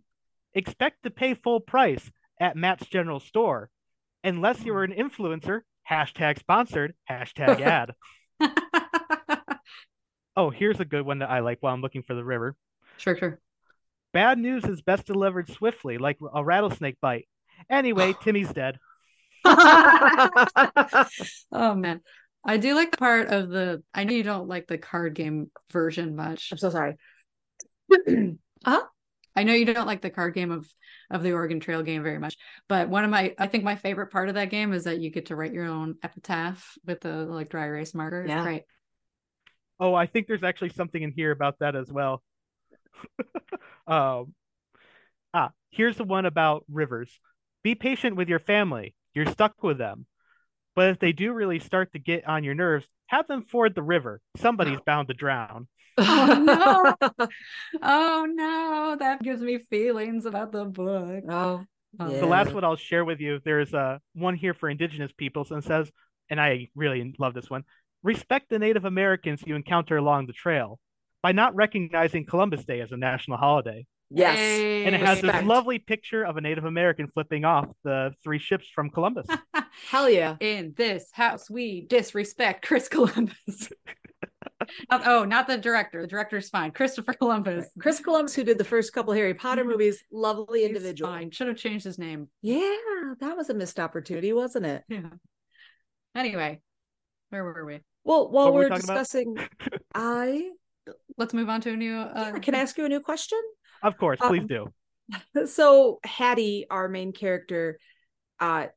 Expect to pay full price at Matt's General Store, unless you're an influencer. Hashtag sponsored. Hashtag ad. Oh, here's a good one that I like while I'm looking for the river. sure, sure. Bad news is best delivered swiftly, like a rattlesnake bite. Anyway, Timmy's dead. Oh man. I do like the part of the I know you don't like the card game version much. I'm so sorry. I know you don't like the card game of of the Oregon Trail game very much, but one of my I think my favorite part of that game is that you get to write your own epitaph with the like dry erase marker. Yeah. great. Oh, I think there's actually something in here about that as well. um, ah, here's the one about rivers. Be patient with your family. You're stuck with them. But if they do really start to get on your nerves, have them ford the river. Somebody's bound to drown. Oh, no. Oh no, that gives me feelings about the book. Oh, Oh, Yeah. The last one I'll share with you, there's uh, one here for indigenous peoples and says, and I really love this one respect the Native Americans you encounter along the trail by not recognizing Columbus Day as a national holiday. yes. And it has this lovely picture of a Native American flipping off the three ships from Columbus. Hell yeah. In this house, we disrespect Chris Columbus. Not- oh, not the director. The director's fine. Christopher Columbus. Chris Columbus, who did the first couple Harry Potter mm-hmm. movies, lovely He's individual. fine. Should have changed his name. Yeah, that was a missed opportunity, wasn't it? Yeah. Anyway, where were we? Well, while What were we we're talking discussing, I Let's move on to a new. Uh, can I ask you a new question? of course, please Um, do. So Hattie, our main character, uh,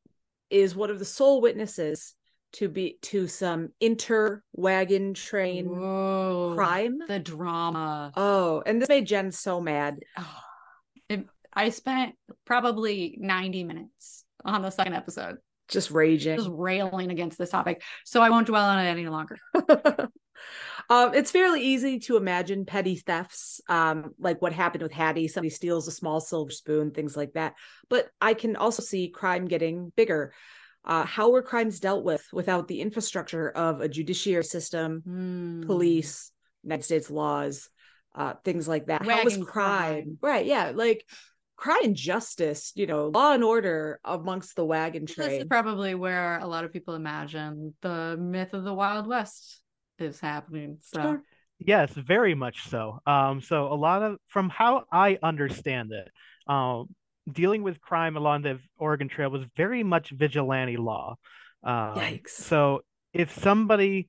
is one of the sole witnesses to be to some inter wagon train Whoa, crime. The drama. Oh, and this made Jen so mad. Oh, it, I spent probably 90 minutes on the second episode Just raging. just railing against this topic. So I won't dwell on it any longer. um, it's fairly easy to imagine petty thefts, um, like what happened with Hattie. Somebody steals a small silver spoon, things like that. But I can also see crime getting bigger. Uh, how were crimes dealt with without the infrastructure of a judiciary system, Hmm. police, United States laws, uh, things like that? how was crime? crime. Right? Yeah, like crime and justice. You know, law and order amongst the wagon train. This is probably where a lot of people imagine the myth of the Wild West is happening. So Sure. Yes, very much so. Um, so a lot of from how I understand it, um, dealing with crime along the Oregon Trail was very much vigilante law. Um, Yikes. So if somebody,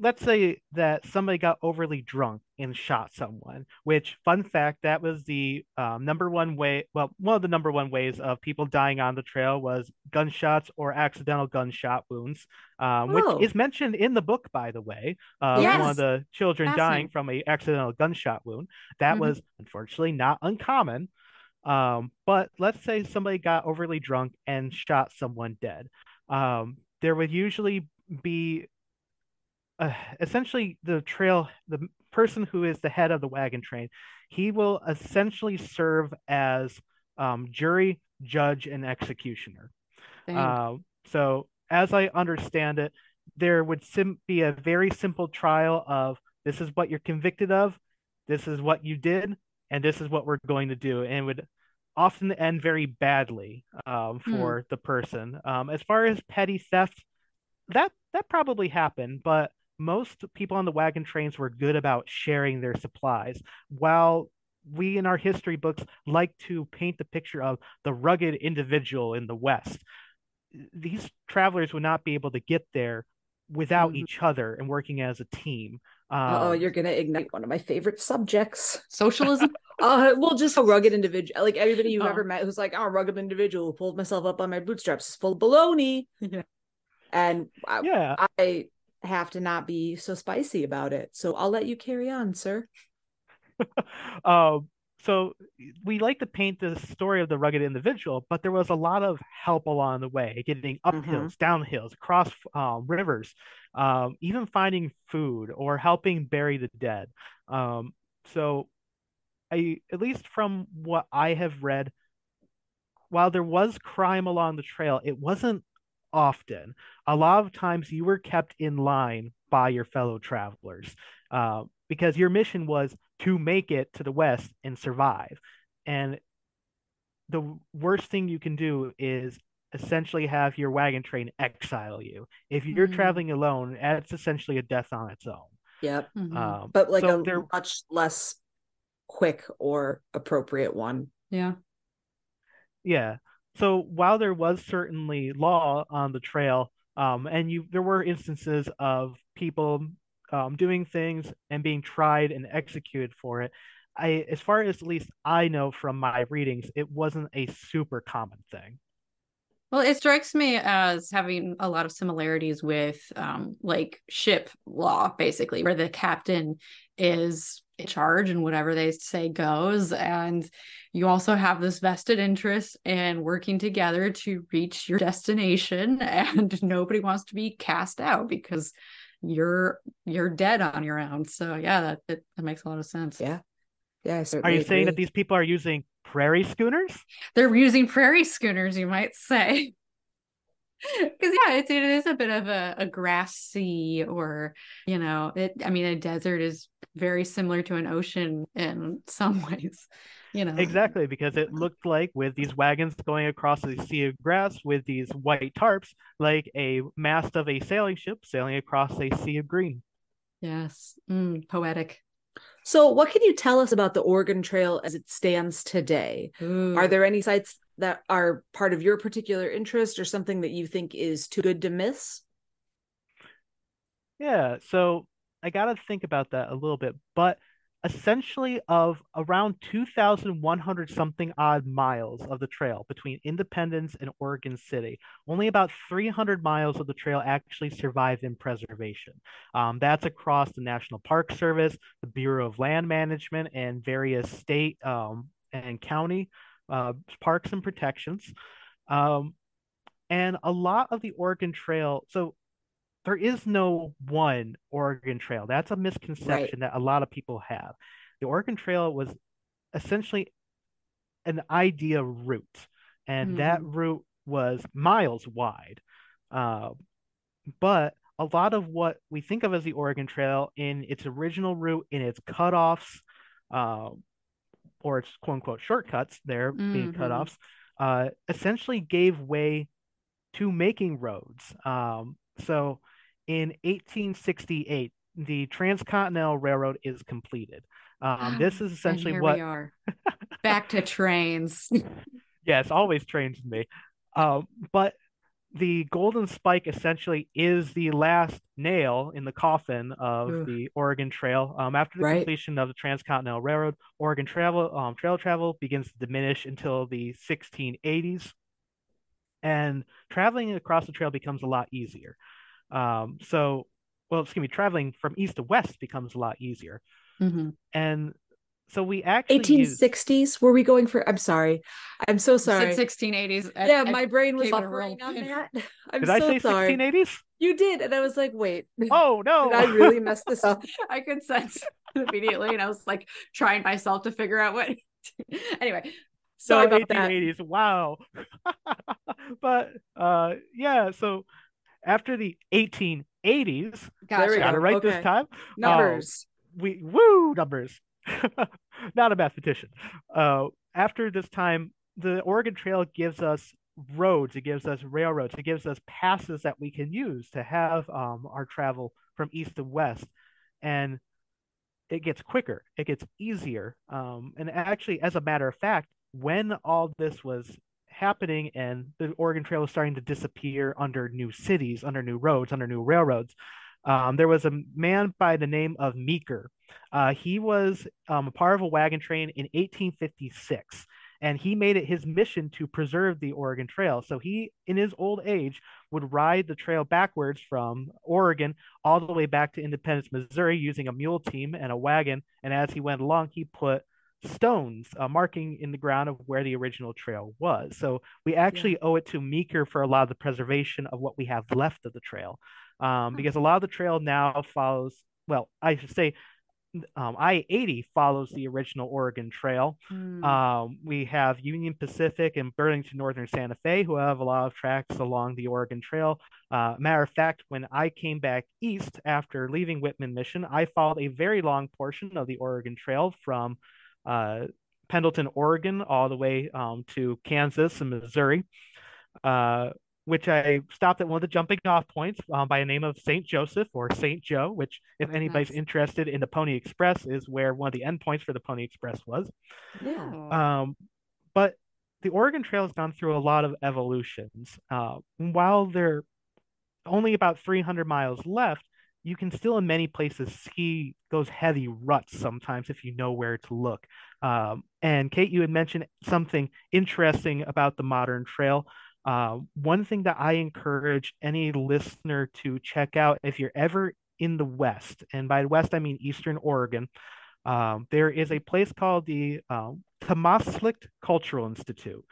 let's say that somebody got overly drunk and shot someone, which fun fact, that was the um, number one way. Well, one of the number one ways of people dying on the trail was gunshots or accidental gunshot wounds, um, which Oh. is mentioned in the book, by the way. Uh, One of the children dying from a accidental gunshot wound. That Mhm. was unfortunately not uncommon. Um, but let's say somebody got overly drunk and shot someone dead. Um, there would usually be uh, essentially the trail, the person who is the head of the wagon train, he will essentially serve as um, jury, judge, and executioner. Uh, so, as I understand it, there would sim- be a very simple trial of this is what you're convicted of, this is what you did, and this is what we're going to do, and it would often end very badly um, Hmm. for the person. Um, as far as petty theft, that that probably happened, but most people on the wagon trains were good about sharing their supplies. While we in our history books like to paint the picture of the rugged individual in the West, these travelers would not be able to get there without Mhm. each other and working as a team. oh, Um, you're gonna ignite one of my favorite subjects. Socialism? Uh, well, just a rugged individual. Like everybody you've Oh. ever met who's like, I'm a rugged individual who pulled myself up on my bootstraps is full of baloney. Yeah. And I, yeah, I have to not be so spicy about it. So I'll let you carry on, sir. um, so we like to paint the story of the rugged individual, but there was a lot of help along the way, getting up Mhm. hills, down hills, across um, rivers, um, even finding food or helping bury the dead. Um, so, I at least from what I have read, while there was crime along the trail, it wasn't often. A lot of times you were kept in line by your fellow travelers uh, because your mission was to make it to the west and survive. And the worst thing you can do is essentially have your wagon train exile you. If you're Mm. traveling alone, that's essentially a death on its own. Yep. Mhm. Um, But like so a there, much less quick or appropriate one. yeah. Yeah. So while there was certainly law on the trail, um, and you there were instances of people um, doing things and being tried and executed for it, I as far as at least I know from my readings, it wasn't a super common thing. Well, it strikes me as having a lot of similarities with um, like ship law, basically, where the captain is in charge and whatever they say goes. And you also have this vested interest in working together to reach your destination, and nobody wants to be cast out because you're you're dead on your own. So yeah, that that, that makes a lot of sense. Yeah. Yeah. Are certainly you saying that these people are using prairie schooners? They're using prairie schooners, you might say. Because yeah, it's, it is a bit of a, a grassy or you know, it. I mean, a desert is very similar to an ocean in some ways. You know, Exactly, because it looked like with these wagons going across the sea of grass with these white tarps, like a mast of a sailing ship sailing across a sea of green. Yes, mm, poetic. So, what can you tell us about the Oregon Trail as it stands today? Ooh. Are there any sites that are part of your particular interest or something that you think is too good to miss? Yeah, so I got to think about that a little bit, but essentially of around 2,100 something odd miles of the trail between Independence and Oregon City, only about 300 miles of the trail actually survive in preservation. Um, that's across the National Park Service, the Bureau of Land Management, and various state um, and county uh, parks and protections. Um, and a lot of the Oregon Trail, so there is no one Oregon Trail. That's a misconception that a lot of people have. The Oregon Trail was essentially an idea route, and that route was miles wide. Uh, but a lot of what we think of as the Oregon Trail in its original route, in its cutoffs, uh, or its quote unquote shortcuts, there being Mhm. cutoffs, uh, essentially gave way to making roads. Um, so in 1868, the Transcontinental Railroad is completed. Um, this is And essentially here what we are. Back to trains. Yes, always trains me. Um, but the Golden Spike essentially is the last nail in the coffin of Ugh. the Oregon Trail. Um, after the Right. completion of the Transcontinental Railroad, Oregon travel um, trail travel begins to diminish until the 1680s, and traveling across the trail becomes a lot easier. Um, so, well, excuse me, traveling from east to west becomes a lot easier, Mhm. and so we actually use 1860s? Were we going for? I'm sorry. I'm so sorry. Said 1680s. I- yeah, I my brain was gave it buffering on that. I'm Did so I say sorry. 1680s? You did, and I was like, wait. Oh no! Did I really messed this up? I could sense immediately, and I was like trying myself to figure out what. anyway, Sorry no, about that. 1880s. Wow. but uh, yeah, so after the 1880s, Gotcha. got it right Okay. this time. Numbers. we woo numbers. Not a mathematician. Uh, after this time, the Oregon Trail gives us roads, it gives us railroads, it gives us passes that we can use to have um, our travel from east to west, and it gets quicker, it gets easier. Um, and actually, as a matter of fact, when all this was happening and the Oregon Trail was starting to disappear under new cities, under new roads, under new railroads, um, there was a man by the name of Meeker. Uh, he was um, a part of a wagon train in 1856, and he made it his mission to preserve the Oregon Trail. So he, in his old age, would ride the trail backwards from Oregon all the way back to Independence, Missouri, using a mule team and a wagon. And as he went along, he put stones uh, marking in the ground of where the original trail was. So we actually owe it to Meeker for a lot of the preservation of what we have left of the trail um, because a lot of the trail now follows. Well, I should say, um, I eighty follows the original Oregon Trail. Hmm. Um, we have Union Pacific and Burlington Northern Santa Fe, who have a lot of tracks along the Oregon Trail. Uh, matter of fact, when I came back east after leaving Whitman Mission, I followed a very long portion of the Oregon Trail from uh, Pendleton, Oregon, all the way um, to Kansas and Missouri. Uh, which I stopped at one of the jumping off points um, by the name of St. Joseph or St. Joe, which, if anybody's nice. interested in the Pony Express, is where one of the endpoints for the Pony Express was. Yeah. Um, but the Oregon Trail has gone through a lot of evolutions. Uh, while there are only about 300 miles left, you can still in many places see those heavy ruts sometimes if you know where to look. Um, and Kate, you had mentioned something interesting about the modern trail. Uh, one thing that I encourage any listener to check out if you're ever in the West, and by West I mean Eastern Oregon, um, there is a place called the Tamástslikt Cultural Institute.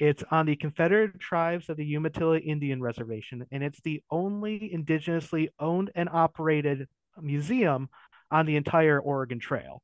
It's on the Confederate Tribes of the Umatilla Indian Reservation, and it's the only indigenously owned and operated museum on the entire Oregon Trail.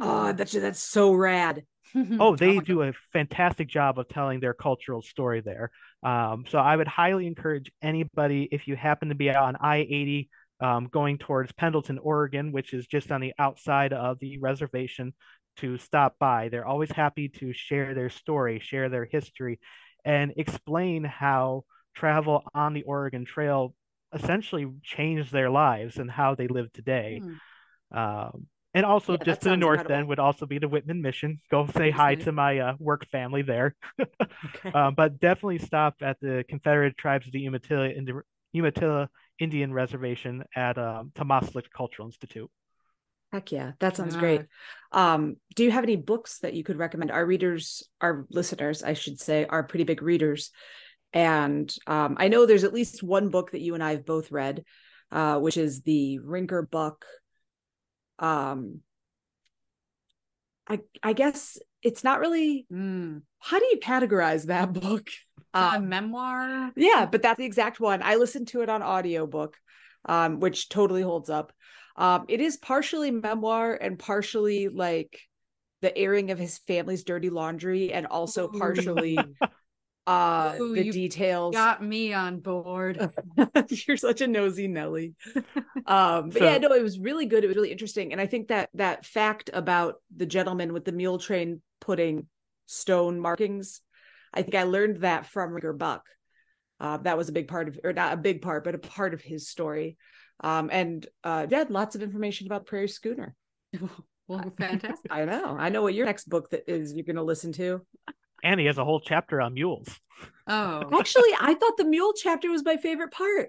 Oh, I bet you that's so rad. Oh, they my do a fantastic job of telling their cultural story there. Um, so I would highly encourage anybody, if you happen to be on I 80 um, going towards Pendleton, Oregon, which is just on the outside of the reservation, to stop by. They're always happy to share their story, share their history, and explain how travel on the Oregon Trail essentially changed their lives and how they live today. Hmm. Um, and also, Yeah, just to the north incredible. end would also be the Whitman Mission. Go say hi nice. to my uh, work family there. Okay. Um, but definitely stop at the Confederate Tribes of the Umatilla, Umatilla Indian Reservation at um, Tamástslikt Cultural Institute. Heck yeah, that sounds Yeah. great. Um, do you have any books that you could recommend? Our readers, our listeners, I should say, are pretty big readers. And um, I know there's at least one book that you and I have both read, uh, which is the Rinker Buck. Um, I I guess it's not really. Hmm. How do you categorize that book? a Um, memoir. yeah, but that's the exact one. I listened to it on audiobook, um, which totally holds up. Um, it is partially memoir and partially like the airing of his family's dirty laundry, and also partially uh Ooh, the details. got me on board. You're such a nosy Nelly. Um, but yeah, no, it was really good. It was really interesting, and I think that that fact about the gentleman with the mule train putting stone markings, I think I learned that from Rinker Buck. Uh, that was a big part of, or not a big part, but a part of his story. Um, and uh, yeah, lots of information about Prairie Schooner. well, fantastic. I know. I know what your next book that is you're going to listen to. And he has a whole chapter on mules. Oh, Actually, I thought the mule chapter was my favorite part.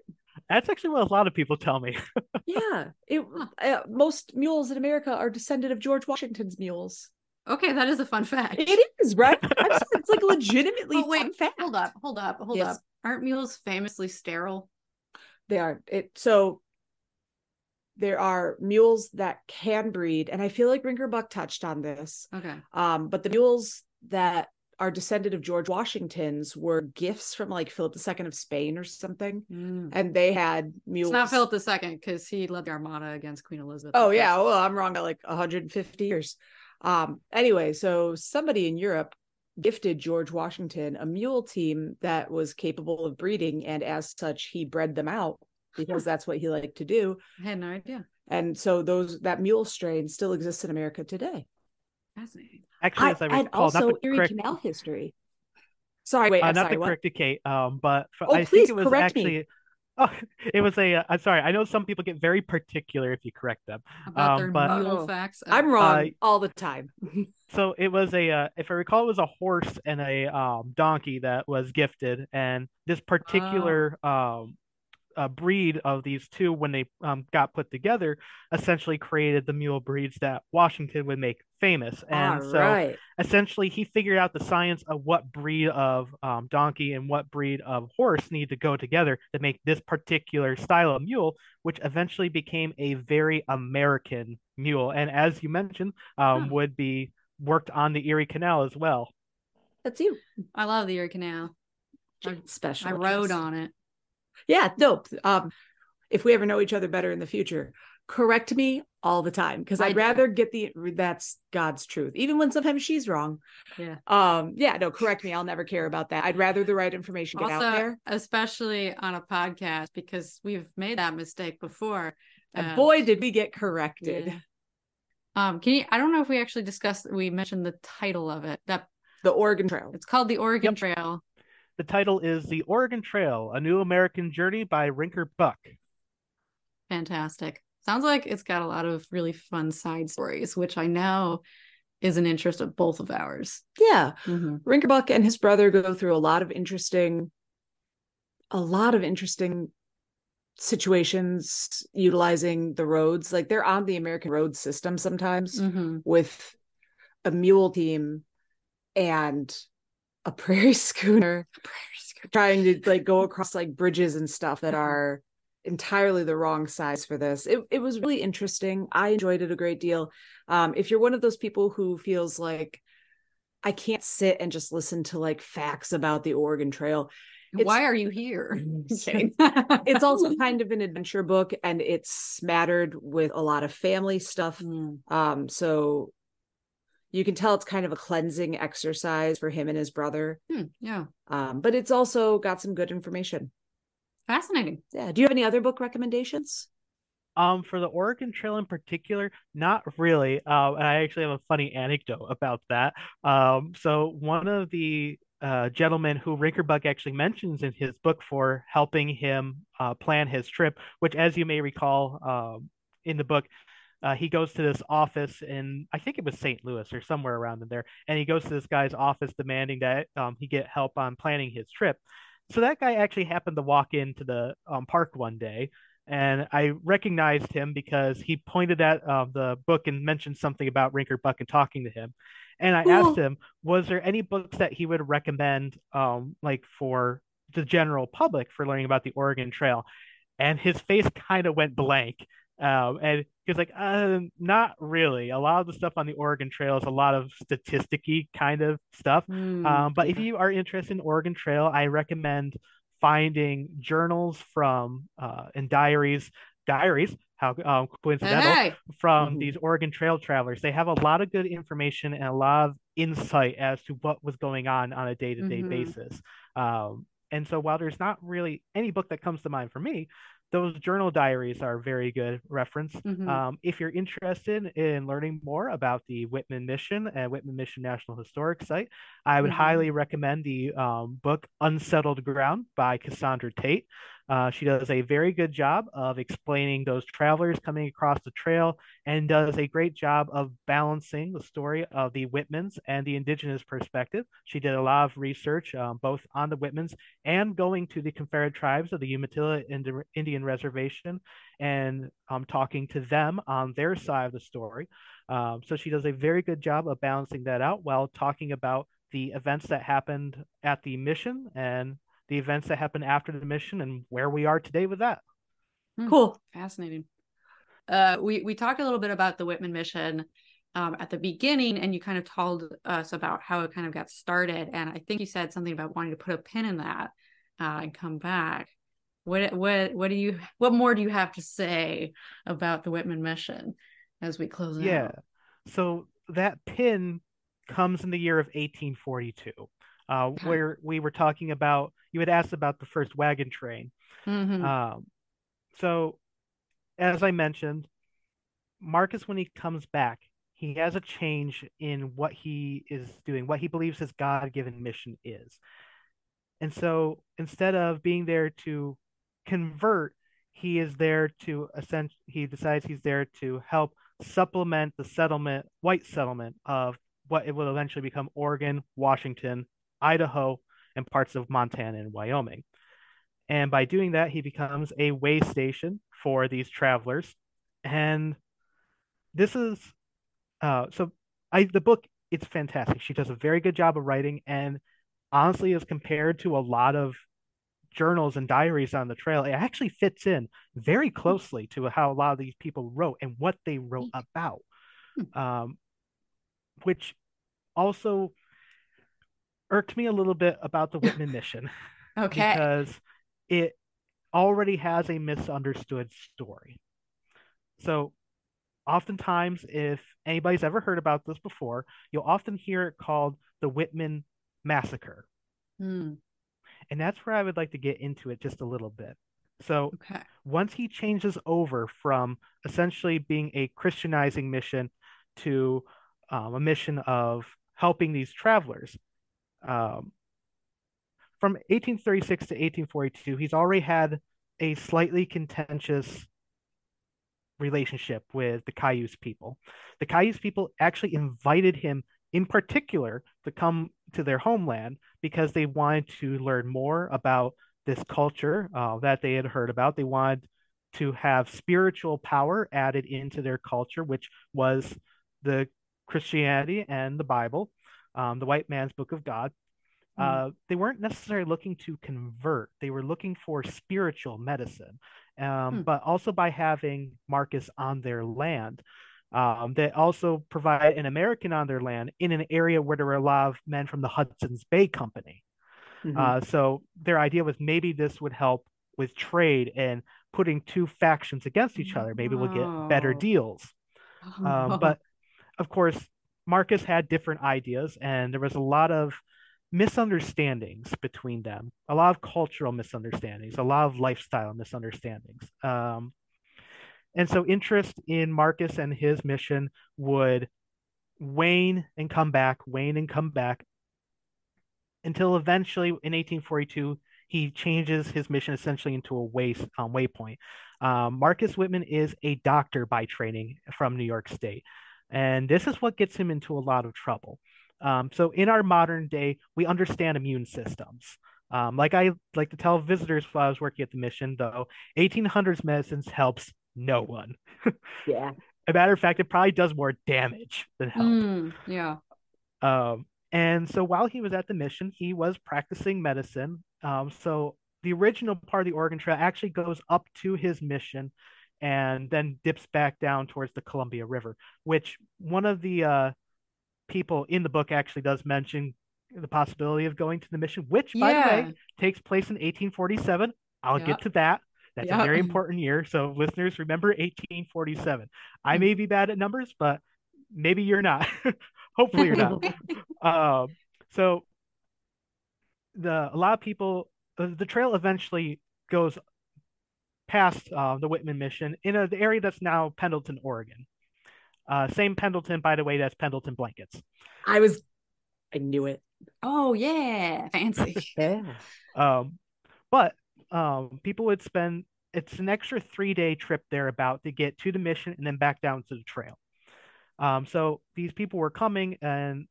That's actually what a lot of people tell me. Yeah, it uh, most mules in America are descended of George Washington's mules. okay. That is a fun fact. It is right. It's like legitimately Oh, wait, fun fact. hold up, hold up, hold Yes. up. Aren't mules famously sterile? They are it. So there are mules that can breed, and I feel like Rinker Buck touched on this. Okay. Um, but the mules that are descended of George Washington's were gifts from like Philip II of Spain or something, Mm. and they had mules. It's not Philip II because he led the Armada against Queen Elizabeth. Oh yeah, well I'm wrong by like 150 years. Um anyway, so somebody in Europe gifted George Washington a mule team that was capable of breeding, and as such, he bred them out because that's what he liked to do. I had no idea. And so those that mule strain still exists in America today. Fascinating. Actually, as I, and recall, also not the Erie correct, Canal history. Sorry, wait, uh, I'm not sorry. to what? correct you, Kate, um, but f- Oh, I please think it was correct me. actually. Oh, it was a. Uh, I'm sorry. I know some people get very particular if you correct them. About Um, their but- mule Oh, facts. I'm wrong Uh, all the time. So it was a, uh, if I recall, it was a horse and a um, donkey that was gifted, and this particular um, uh, breed of these two, when they um, got put together, essentially created the mule breeds that Washington would make famous. And all so right. essentially, he figured out the science of what breed of um, donkey and what breed of horse need to go together to make this particular style of mule, which eventually became a very American mule. And as you mentioned, um, Huh. would be worked on the Erie Canal as well. That's you. I love the Erie Canal. I- Special. I rode on it. Yeah, no. Um, if we ever know each other better in the future, correct me all the time because I'd rather get the that's God's truth, even when sometimes she's wrong. Yeah. Um. Yeah. No. Correct me. I'll never care about that. I'd rather the right information get also, out there. especially on a podcast because we've made that mistake before. And Uh, boy, did we get corrected. yeah. Um, can you? I don't know if we actually discussed. We mentioned the title of it. That The Oregon Trail. it's called the Oregon Yep. Trail. The title is The Oregon Trail, A New American Journey by Rinker Buck. Fantastic. Sounds like it's got a lot of really fun side stories, which I know is an interest of both of ours. Yeah. Mhm. Rinker Buck and his brother go through a lot of interesting, a lot of interesting situations utilizing the roads. Like they're on the American road system sometimes Mhm. with a mule team and a prairie schooner trying to like go across like bridges and stuff that Mhm. are entirely the wrong size for this. It it was really interesting. I enjoyed it a great deal. Um, if you're one of those people who feels like I can't sit and just listen to like facts about the Oregon Trail, It's- Why are you here? It's also kind of an adventure book and it's smattered with a lot of family stuff. Mm. Um, so you can tell it's kind of a cleansing exercise for him and his brother. Hmm, yeah. Um, but it's also got some good information. Fascinating. Yeah. Do you have any other book recommendations? Um, for the Oregon Trail in particular, not really. Um, and I actually have a funny anecdote about that. Um, so one of the uh, gentlemen who Rinker Buck actually mentions in his book for helping him uh, plan his trip, which, as you may recall, um, in the book, uh, he goes to this office in I think it was St. Louis or somewhere around in there, and he goes to this guy's office demanding that um, he get help on planning his trip. So that guy actually happened to walk into the um, park one day, and I recognized him because he pointed at uh, the book and mentioned something about Rinker Buck and talking to him. And I Cool. asked him, was there any books that he would recommend, um, like for the general public for learning about the Oregon Trail? And his face kind of went blank. Um, and he was like, uh, not really. A lot of the stuff on the Oregon Trail is a lot of statisticy kind of stuff. Mm, Um, but if you are interested in Oregon Trail, I recommend finding journals from uh, and diaries, diaries. How um, coincidental Hey, from Mhm. these Oregon Trail travelers. They have a lot of good information and a lot of insight as to what was going on on a day-to-day Mhm. basis. Um, and so while there's not really any book that comes to mind for me, those journal diaries are a very good reference. Mhm. Um, if you're interested in learning more about the Whitman Mission and Whitman Mission National Historic Site, I would Mhm. highly recommend the um, book Unsettled Ground by Cassandra Tate. Uh, she does a very good job of explaining those travelers coming across the trail and does a great job of balancing the story of the Whitmans and the indigenous perspective. She did a lot of research um, both on the Whitmans and going to the Confederate tribes of the Umatilla Indi- Indian Reservation and um, talking to them on their side of the story. Um, so she does a very good job of balancing that out while talking about the events that happened at the mission and the events that happened after the mission and where we are today with that. Cool. Fascinating. Uh, we we talked a little bit about the Whitman mission um, at the beginning, and you kind of told us about how it kind of got started. And I think you said something about wanting to put a pin in that uh, and come back. What what what do you what more do you have to say about the Whitman mission as we close Yeah. out? So that pin comes in the year of 1842, uh, where we were talking about. You had asked about the first wagon train. Mhm. Um, so, as I mentioned, Marcus, when he comes back, he has a change in what he is doing, what he believes his God given mission is. And so instead of being there to convert, he is there to ascend, he decides he's there to help supplement the settlement, white settlement of what it will eventually become Oregon, Washington, Idaho, and parts of Montana and Wyoming. And by doing that, he becomes a way station for these travelers. And this is uh, so I the book it's fantastic. She does a very good job of writing, and honestly, as compared to a lot of journals and diaries on the trail, it actually fits in very closely to how a lot of these people wrote and what they wrote about. Um, which also irked me a little bit about the Whitman mission Okay. because it already has a misunderstood story. So, oftentimes, if anybody's ever heard about this before, you'll often hear it called the Whitman Massacre. Hmm. And that's where I would like to get into it just a little bit. So, Okay. once he changes over from essentially being a Christianizing mission to um, a mission of helping these travelers, um, from 1836 to 1842, he's already had a slightly contentious relationship with the Cayuse people. The Cayuse people actually invited him in particular to come to their homeland because they wanted to learn more about this culture uh, that they had heard about. They wanted to have spiritual power added into their culture, which was the Christianity and the Bible, um, the white man's book of God. Uh, they weren't necessarily looking to convert. They were looking for spiritual medicine. Um, Hmm. But also by having Marcus on their land, um, they also provide an American on their land in an area where there were a lot of men from the Hudson's Bay Company. Mhm. Uh, so their idea was maybe this would help with trade and putting two factions against each other. Maybe we'll get better Oh. deals. Um, but of course, Marcus had different ideas, and there was a lot of misunderstandings between them, a lot of cultural misunderstandings, a lot of lifestyle misunderstandings. Um, and so, interest in Marcus and his mission would wane and come back, wane and come back until eventually in 1842 he changes his mission essentially into a way um, waypoint. Um, Marcus Whitman is a doctor by training from New York State, and this is what gets him into a lot of trouble. Um, so in our modern day, we understand immune systems. Um, like I like to tell visitors while I was working at the mission, though, 1800s medicines helps no one. yeah. A matter of fact, it probably does more damage than help. Hmm. Yeah. Um, and so while he was at the mission, he was practicing medicine. Um, so the original part of the Oregon Trail actually goes up to his mission and then dips back down towards the Columbia River, which one of the uh, people in the book actually does mention the possibility of going to the mission, which, by the way, takes place in 1847. I'll Yeah. get to that. That's Yeah. a very important year. So, listeners, remember 1847. I may be bad at numbers, but maybe you're not. Hopefully, you're not. Um, so the a lot of people uh, the trail eventually goes past uh, the Whitman mission in a, the area that's now Pendleton, Oregon. Uh, same Pendleton, by the way, that's Pendleton blankets. I was, I knew it. Oh yeah. Fancy. Yeah. Um, but um, people would spend it's an extra three day trip there about to get to the mission and then back down to the trail. Um, so these people were coming and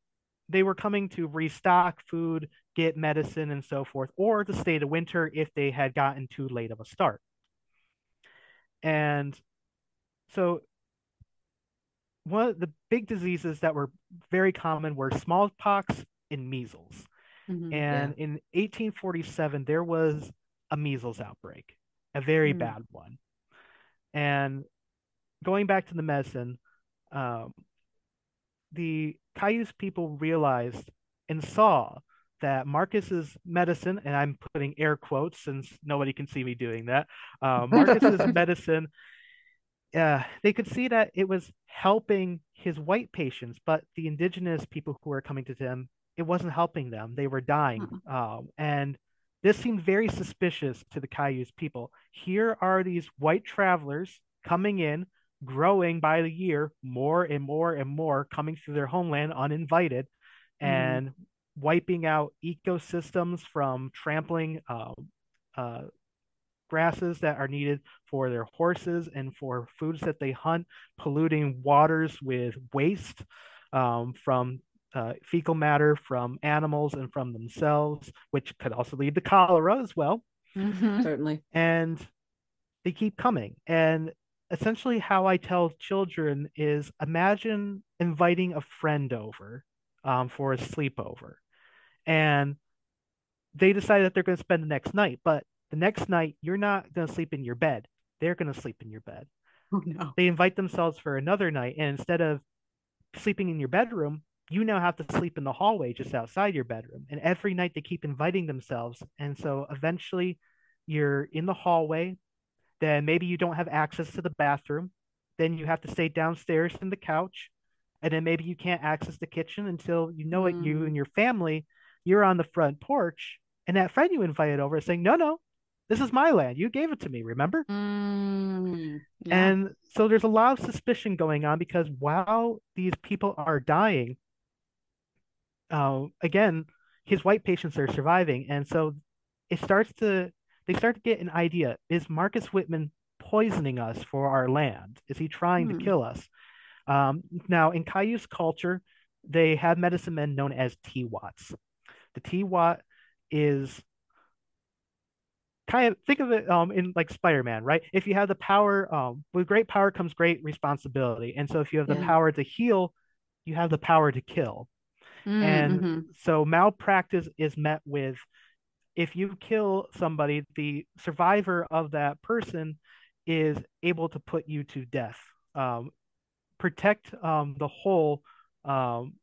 they were coming to restock food, get medicine, and so forth, or to stay the winter if they had gotten too late of a start. And so one of the big diseases that were very common were smallpox and measles. Mhm. And in 1847, there was a measles outbreak, a very Mm. bad one. And going back to the medicine, um, the Cayuse people realized and saw that Marcus's medicine, and I'm putting air quotes since nobody can see me doing that. Uh, Marcus's medicine uh, they could see that it was helping his white patients, but the indigenous people who were coming to them, it wasn't helping them. They were dying. Um, and this seemed very suspicious to the Cayuse people. Here are these white travelers coming in, growing by the year more and more and more, coming through their homeland uninvited, and wiping out ecosystems from trampling uh, uh, grasses that are needed for their horses and for foods that they hunt, polluting waters with waste um, from uh, fecal matter from animals and from themselves, which could also lead to cholera as well. Mhm. Certainly. And they keep coming. And essentially, how I tell children is imagine inviting a friend over um, for a sleepover. And they decide that they're going to spend the next night, but the next night, you're not going to sleep in your bed. They're going to sleep in your bed. Oh no. They invite themselves for another night. And instead of sleeping in your bedroom, you now have to sleep in the hallway just outside your bedroom. And every night they keep inviting themselves. And so eventually you're in the hallway. Then maybe you don't have access to the bathroom. Then you have to stay downstairs in the couch. And then maybe you can't access the kitchen until you know it, you Mm. and your family, you're on the front porch. And that friend you invited over is saying, No, no, this is my land. You gave it to me, remember? Mm, yeah. And so there's a lot of suspicion going on because while these people are dying, uh, again, his white patients are surviving. And so it starts to, they start to get an idea. Is Marcus Whitman poisoning us for our land? Is he trying Hmm. to kill us? Um, now, in Cayuse culture, they have medicine men known as T-Watts. The T-Watt is kind of think of it um in like Spider-Man, right? If you have the power, um, with great power comes great responsibility. And so if you have the Yeah. power to heal, you have the power to kill. Mm, And mhm. so malpractice is met with if you kill somebody, the survivor of that person is able to put you to death. Um, protect um, the whole um,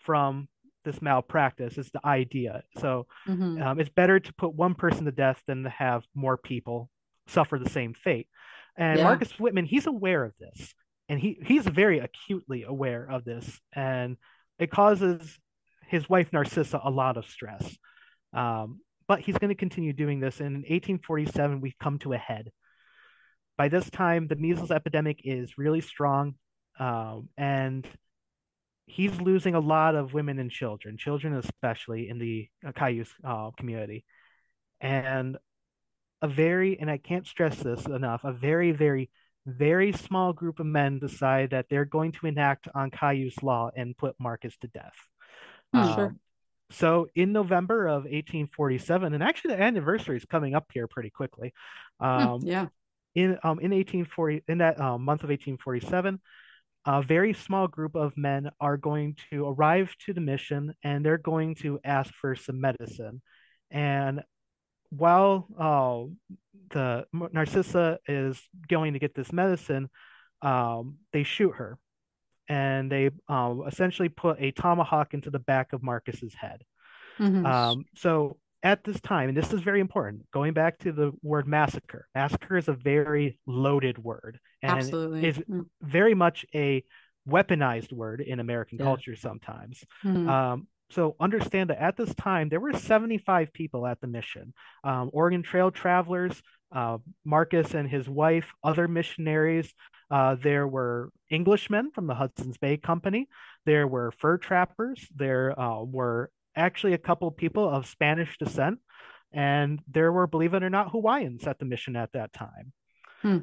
from this malpractice is the idea. So Mhm. um, it's better to put one person to death than to have more people suffer the same fate. And Yeah. Marcus Whitman, he's aware of this, and he he's very acutely aware of this, and it causes his wife Narcissa a lot of stress. Um, but he's going to continue doing this. And in 1847, we come to a head. By this time, the measles epidemic is really strong, um, and he's losing a lot of women and children, children especially in the uh, Cayuse uh, community. And a very, and I can't stress this enough, a very, very, very small group of men decide that they're going to enact on Cayuse law and put Marcus to death. Hmm. Sure. Um, so in November of 1847, and actually the anniversary is coming up here pretty quickly. Um, Yeah. in um in 1840 in that um, month of 1847 a very small group of men are going to arrive to the mission and they're going to ask for some medicine. And while uh, the narcissa is going to get this medicine um, they shoot her. And they um, essentially put a tomahawk into the back of marcus's head. Mhm. um, so at this time, and this is very important, going back to the word massacre, massacre is a very loaded word and Absolutely. is Mm, very much a weaponized word in American Yeah. culture sometimes. mhm. Um, so understand that at this time, there were 75 people at the mission um, Oregon Trail travelers, uh, Marcus and his wife, other missionaries. Uh, there were Englishmen from the Hudson's Bay Company. There were fur trappers. There uh, were actually a couple people of Spanish descent. And there were, believe it or not, Hawaiians at the mission at that time.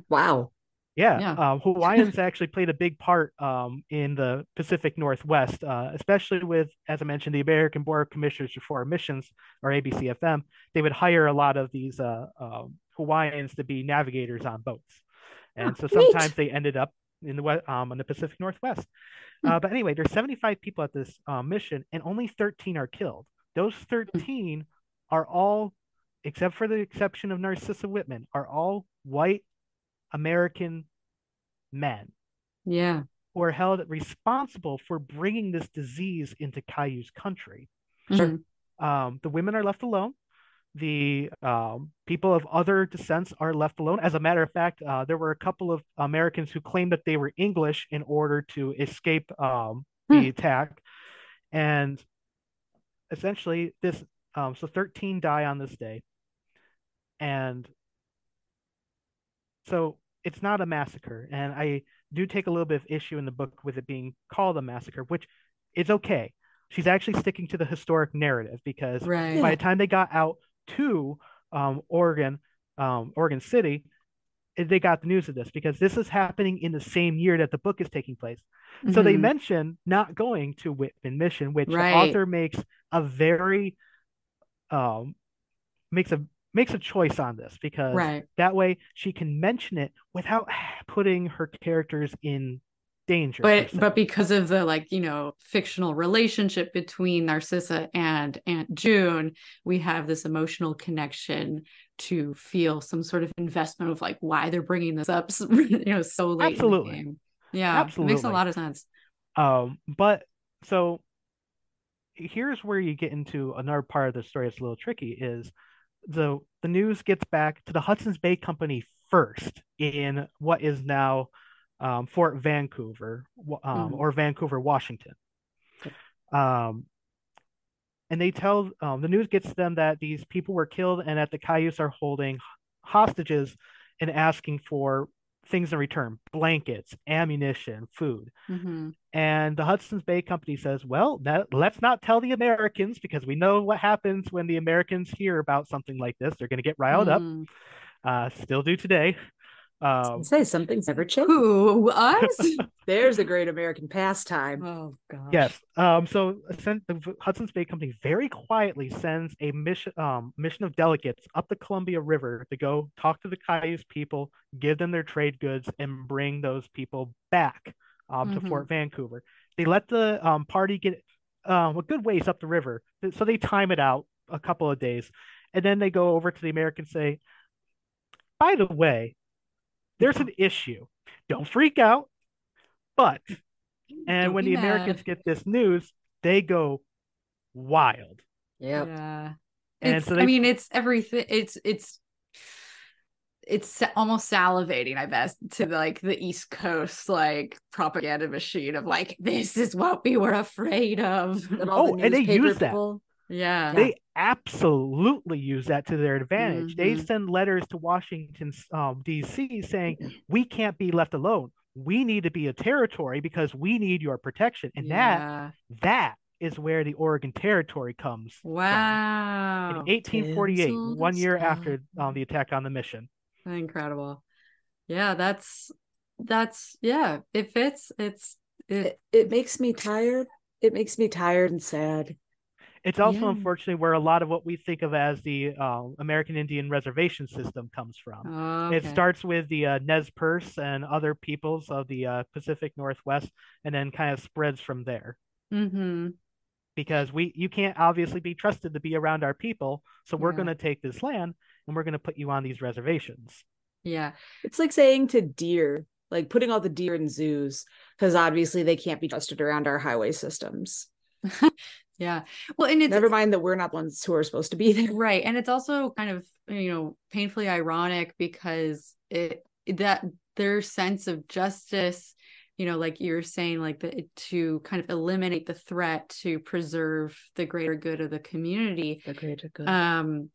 Wow. Yeah, Yeah. uh, Hawaiians actually played a big part um, in the Pacific Northwest, uh, especially with, as I mentioned, the American Board of Commissioners for Foreign Missions, or ABCFM. They would hire a lot of these uh, um Hawaiians to be navigators on boats, and so Oh, neat. sometimes they ended up in the um, in the Pacific Northwest. Hmm. Uh, but anyway, there's 75 people at this uh, mission, and only 13 are killed. Those 13 are all, except for the exception of Narcissa Whitman, are all white American men yeah. who are held responsible for bringing this disease into Cayuse country. Sure. Mhm. Um, the women are left alone. The um, people of other descents are left alone. As a matter of fact, uh, there were a couple of Americans who claimed that they were English in order to escape um, the hmm. attack, and essentially this. Um, so 13 die on this day, and so it's not a massacre. And I do take a little bit of issue in the book with it being called a massacre, which is okay. She's actually sticking to the historic narrative because right. by the time they got out to um, Oregon, um, Oregon City, eh, they got the news of this because this is happening in the same year that the book is taking place. Mm-hmm. So they mm-hmm. mention not going to Whitman Mission, which right. the author makes a very um, makes a makes a choice on this because right. that way she can mention it without putting her characters in danger. But but because of the like, you know, fictional relationship between Narcissa and Aunt June, we have this emotional connection to feel some sort of investment of like why they're bringing this up, you know, so late. Absolutely. Yeah, absolutely. It makes a lot of sense. Um, but so here's where you get into another part of the story that's a little tricky is the the news gets back to the Hudson's Bay Company first in what is now um, Fort Vancouver um, mm. or Vancouver, Washington. Um, and they tell um, the news gets to them that these people were killed and that the Cayuse are holding hostages and asking for things in return blankets, ammunition, food. Mm-hmm. And the Hudson's Bay Company says, well, that, let's not tell the Americans because we know what happens when the Americans hear about something like this. They're going to get riled mm. up. Uh, still do today. Um, say something's never changed. Who us? There's a great American pastime. Oh gosh. Yes. Um. So the Hudson's Bay Company very quietly sends a mission um mission of delegates up the Columbia River to go talk to the Cayuse people, give them their trade goods, and bring those people back um mm-hmm. to Fort Vancouver. They let the um party get um a good ways up the river, so they time it out a couple of days, and then they go over to the Americans say, by the way there's an issue. Don't freak out. But, and Don't when the mad. Americans get this news, they go wild. Yep. Yeah. And it's, so they, I mean, it's everything. It's, it's, it's almost salivating, I guess, to like the East Coast like propaganda machine of like this is what we were afraid of. And oh, and they use people. that. Yeah, they absolutely use that to their advantage. Mm-hmm. They send letters to Washington um, D.C. saying we can't be left alone. We need to be a territory because we need your protection, and yeah. that that is where the Oregon Territory comes. Wow! From. In 1848, one year after um, the attack on the mission. Incredible. Yeah, that's that's yeah. It fits. It's it, it, it makes me tired. It makes me tired and sad it's also yeah. unfortunately where a lot of what we think of as the uh, American Indian reservation system comes from. Oh, okay. It starts with the uh, Nez Perce and other peoples of the uh, Pacific Northwest, and then kind of spreads from there. Mm-hmm. Because we, you can't obviously be trusted to be around our people, so we're yeah. going to take this land and we're going to put you on these reservations. Yeah, it's like saying to deer, like putting all the deer in zoos, because obviously they can't be trusted around our highway systems. Yeah. Well, and it's never mind that we're not ones who are supposed to be there. Right. And it's also kind of, you know, painfully ironic because it that their sense of justice, you know, like you're saying, like the to kind of eliminate the threat to preserve the greater good of the community. The greater good. Um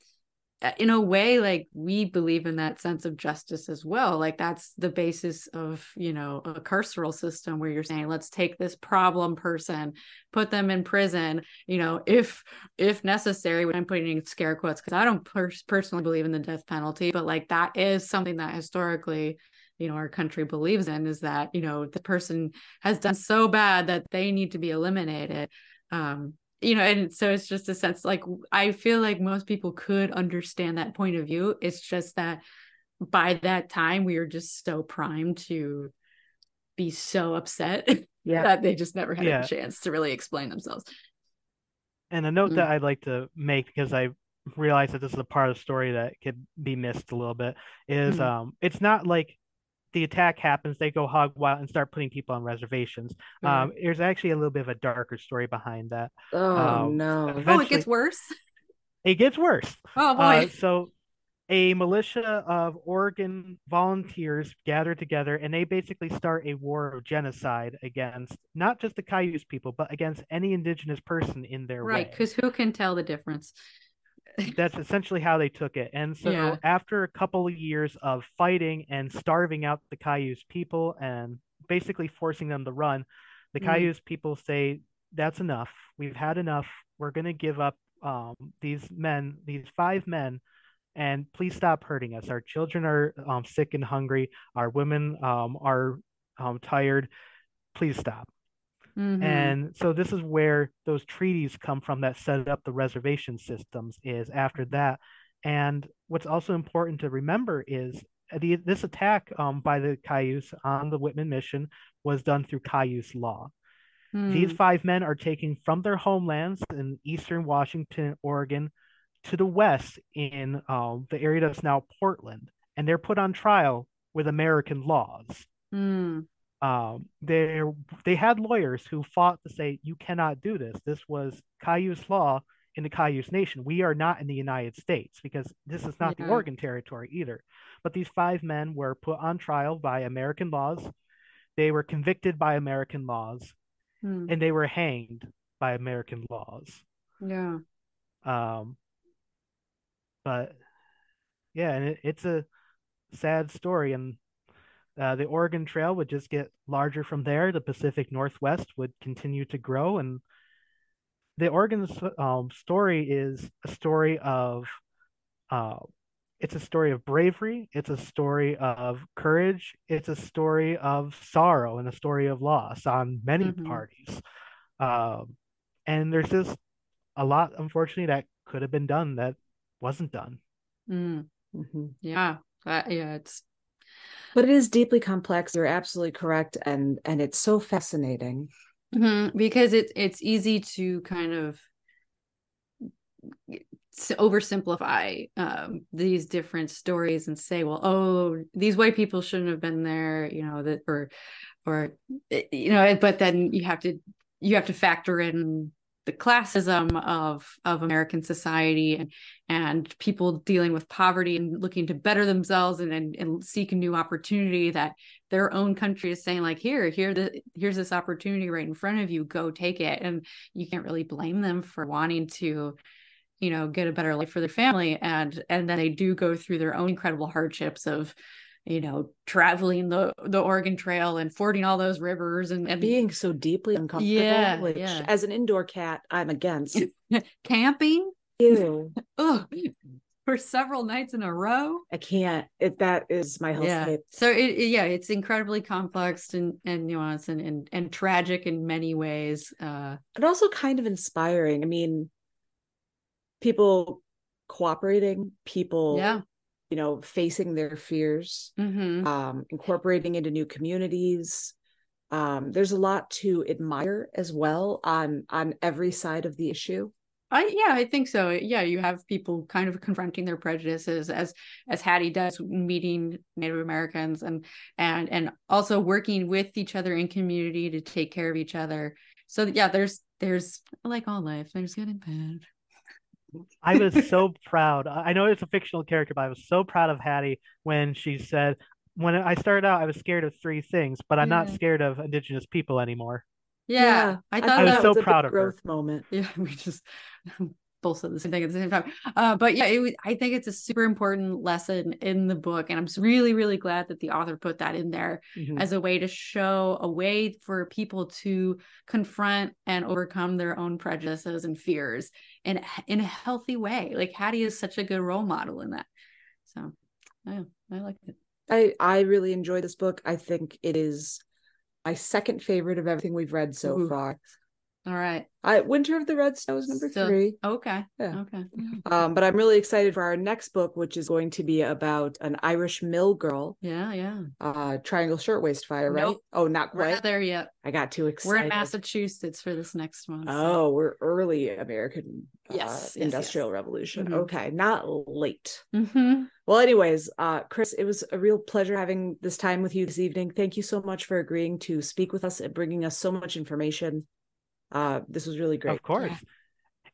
in a way like we believe in that sense of justice as well. Like that's the basis of you know a carceral system where you're saying let's take this problem person put them in prison you know if if necessary i'm putting in scare quotes because i don't per- personally believe in the death penalty but like that is something that historically you know our country believes in is that you know the person has done so bad that they need to be eliminated um you know and so it's just a sense like i feel like most people could understand that point of view it's just that by that time we were just so primed to be so upset yeah. that they just never had yeah. a chance to really explain themselves and a note mm. that i'd like to make because i realize that this is a part of the story that could be missed a little bit is mm. um it's not like the attack happens, they go hog wild and start putting people on reservations. Mm-hmm. Um, there's actually a little bit of a darker story behind that. Oh um, no! Oh, it gets worse. it gets worse. Oh boy. Uh, so a militia of Oregon volunteers gather together and they basically start a war of genocide against not just the Cayuse people, but against any indigenous person in their right, because who can tell the difference? That's essentially how they took it. And so Yeah. after a couple of years of fighting and starving out the Cayuse people and basically forcing them to run, the Mm. Cayuse people say, That's enough. We've had enough. We're gonna give up um, these men, these five men, and please stop hurting us. Our children are um, sick and hungry. Our women um, are um, tired. Please stop. Mhm. And so this is where those treaties come from that set up the reservation systems is after that. And what's also important to remember is the, this attack um, by the Cayuse on the Whitman mission was done through Cayuse law. These Mm. five men are taken from their homelands in eastern Washington, Oregon, to the west in um, the area that's now Portland, and they're put on trial with American laws. Mm. Um, they they had lawyers who fought to say you cannot do this. This was Cayuse law in the Cayuse Nation. We are not in the United States because this is not Yeah. the Oregon Territory either. But these five men were put on trial by American laws. They were convicted by American laws Mm. and they were hanged by American laws. Yeah. Um, but yeah, and it, it's a sad story, and uh, the Oregon Trail would just get larger from there. The Pacific Northwest would continue to grow, and the Oregon um, story is a story of uh, it's a story of bravery. It's a story of courage. It's a story of sorrow and a story of loss on many Mhm. parties. Um, and there's just a lot, unfortunately, that could have been done that wasn't done. Mm. Mhm. Yeah. Uh, yeah. It's But it is deeply complex. You're absolutely correct, and and it's so fascinating. Mhm, because it's it's easy to kind of oversimplify um, these different stories and say, well, oh, these white people shouldn't have been there, you know, that or or eh, you know, but then you have to you have to factor in the classism of of American society and and people dealing with poverty and looking to better themselves and and, and seek a new opportunity that their own country is saying like here here the here's this opportunity right in front of you. Go take it. And you can't really blame them for wanting to you know get a better life for their family. And and then they do go through their own incredible hardships of you know traveling the the Oregon Trail and fording all those rivers and, and Being so deeply uncomfortable, Yeah, which yeah. as an indoor cat, I'm against. camping Ew. ugh, for several nights in a row I can't. It that is my yeah hellscape. so it, it- yeah it's incredibly complex and and nuanced and, and and tragic in many ways uh And also kind of inspiring. I mean, people cooperating, people yeah you know, facing their fears, hmm um, incorporating into new communities. Um, there's a lot to admire as well on on every side of the issue. I yeah, I think so. Yeah, you have people kind of confronting their prejudices as as Hattie does, meeting Native Americans and and and also working with each other in community to take care of each other. So yeah, there's there's like all life, there's good and bad. I was so proud. I I know it's a fictional character, but I was so proud of Hattie when she said, when I started out, I was scared of three things, but I'm not scared of indigenous people anymore. Yeah, I thought I was that so was a big proud of her. growth moment. yeah we just both said the same thing at the same time uh, but yeah it i think it's a super important lesson in the book and i'm really really glad that the author put that in there Mhm. as a way to show a way for people to confront and overcome their own prejudices and fears in a- in a healthy way like hattie is such a good role model in that so yeah i like it I I really enjoy this book. I think it is my second favorite of everything we've read so Ooh. far. All right I Winter of the Red Snow is number So- three. okay Yeah. okay Um, but I'm really excited for our next book, which is going to be about an Irish mill girl, yeah yeah uh, Triangle Shirtwaist Fire, right? Nope. Oh, not we're quite. not there yet I got too excited. we're in massachusetts for this next one so- Oh, we're early American uh, Yes, yes, Industrial yes. Revolution. Mhm. Okay, not late. Mhm. Well, anyways, uh, Chris, it was a real pleasure having this time with you this evening. Thank you so much for agreeing to speak with us and bringing us so much information. Uh, this was really great. Of course.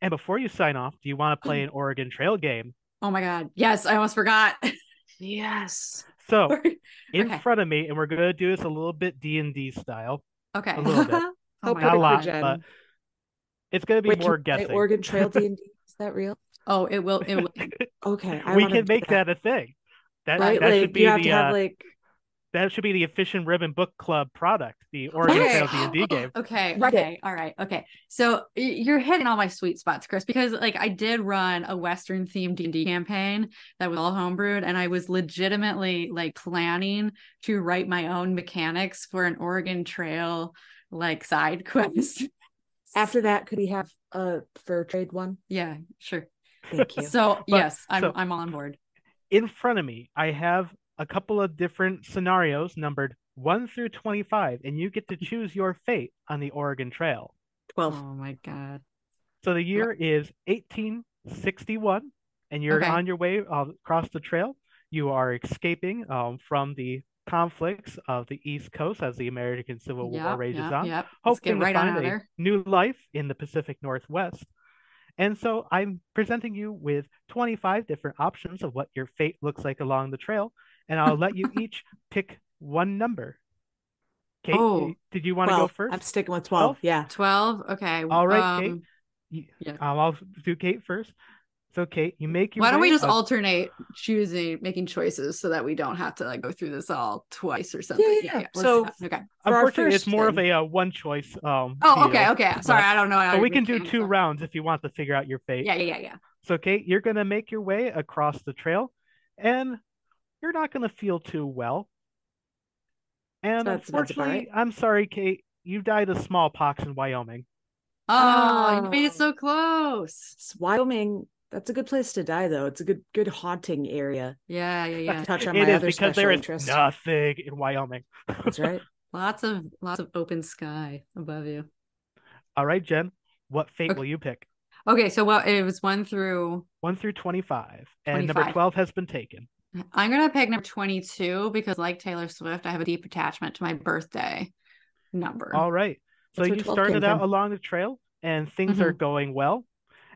And before you sign off, do you want to play an Oregon Trail game? Oh my god. Yes, I almost forgot. Yes. So in Okay. front of me, and we're gonna do this a little bit D and D style. okay. A little bit. Oh my How Not a lot, but it's gonna be Wait, more guessing. Oregon Trail D and D. Is that real? Oh, it will. It will. Okay, I we can do make that a thing. That right. that like should be you have the to have uh, like that should be the efficient ribbon book club product, the Oregon Okay. Trail D and D game. Okay. Right. Okay. All right. Okay. So you're hitting all my sweet spots, Chris, because like I did run a Western themed D&D campaign that was all homebrewed, and I was legitimately like planning to write my own mechanics for an Oregon Trail like side quest. after that. Could we have a fur trade one? yeah, sure. Thank you. So But- yes, I'm so- I'm on board. In front of me, I have a couple of different scenarios numbered one through twenty-five, and you get to choose your fate on the Oregon Trail. 12. Oh my god. So the year is 1861, and you're Okay. on your way uh, across the trail. You are escaping um, from the conflicts of the East Coast as the American Civil War Yep, rages yep, on, Yep. Hoping right to find out a there. new life in the Pacific Northwest. And so I'm presenting you with 25 different options of what your fate looks like along the trail, and I'll let you each pick one number. Cate, Oh, did you want to go 1st I'm sticking with twelve. Yeah. Twelve. Okay. All right, Cate. um, Yeah. Um, I'll do Cate first. So, Cate, you make your Why don't we just up- alternate choosing, making choices so that we don't have to like go through this all twice or something? yeah. let's So- okay. For our Unfortunately, it's first more of a uh, one choice. Um, Oh, okay, deal, okay. Sorry, I don't know. But we can do two are. rounds if you want to figure out your fate. Yeah, yeah, yeah, yeah. So, Cate, you're going to make your way across the trail, and you're not going to feel too well. And That's- that's about unfortunately, I'm sorry, Cate, you died of smallpox in Wyoming. Oh, you made it Oh. so close. It's Wyoming. That's a good place to die, though. It's a good, good haunting area. Yeah, yeah, yeah. Touch on It my is other because there special interest. nothing in Wyoming. That's right. Lots of lots of open sky above you. All right, Jen, what fate Okay. will you pick? Okay, so well, it was one through. 1 through 25. And number 12 has been taken. I'm gonna pick number 22 because, like Taylor Swift, I have a deep attachment to my birthday number. All right. So you started out from. along the trail and things are Mhm. going well.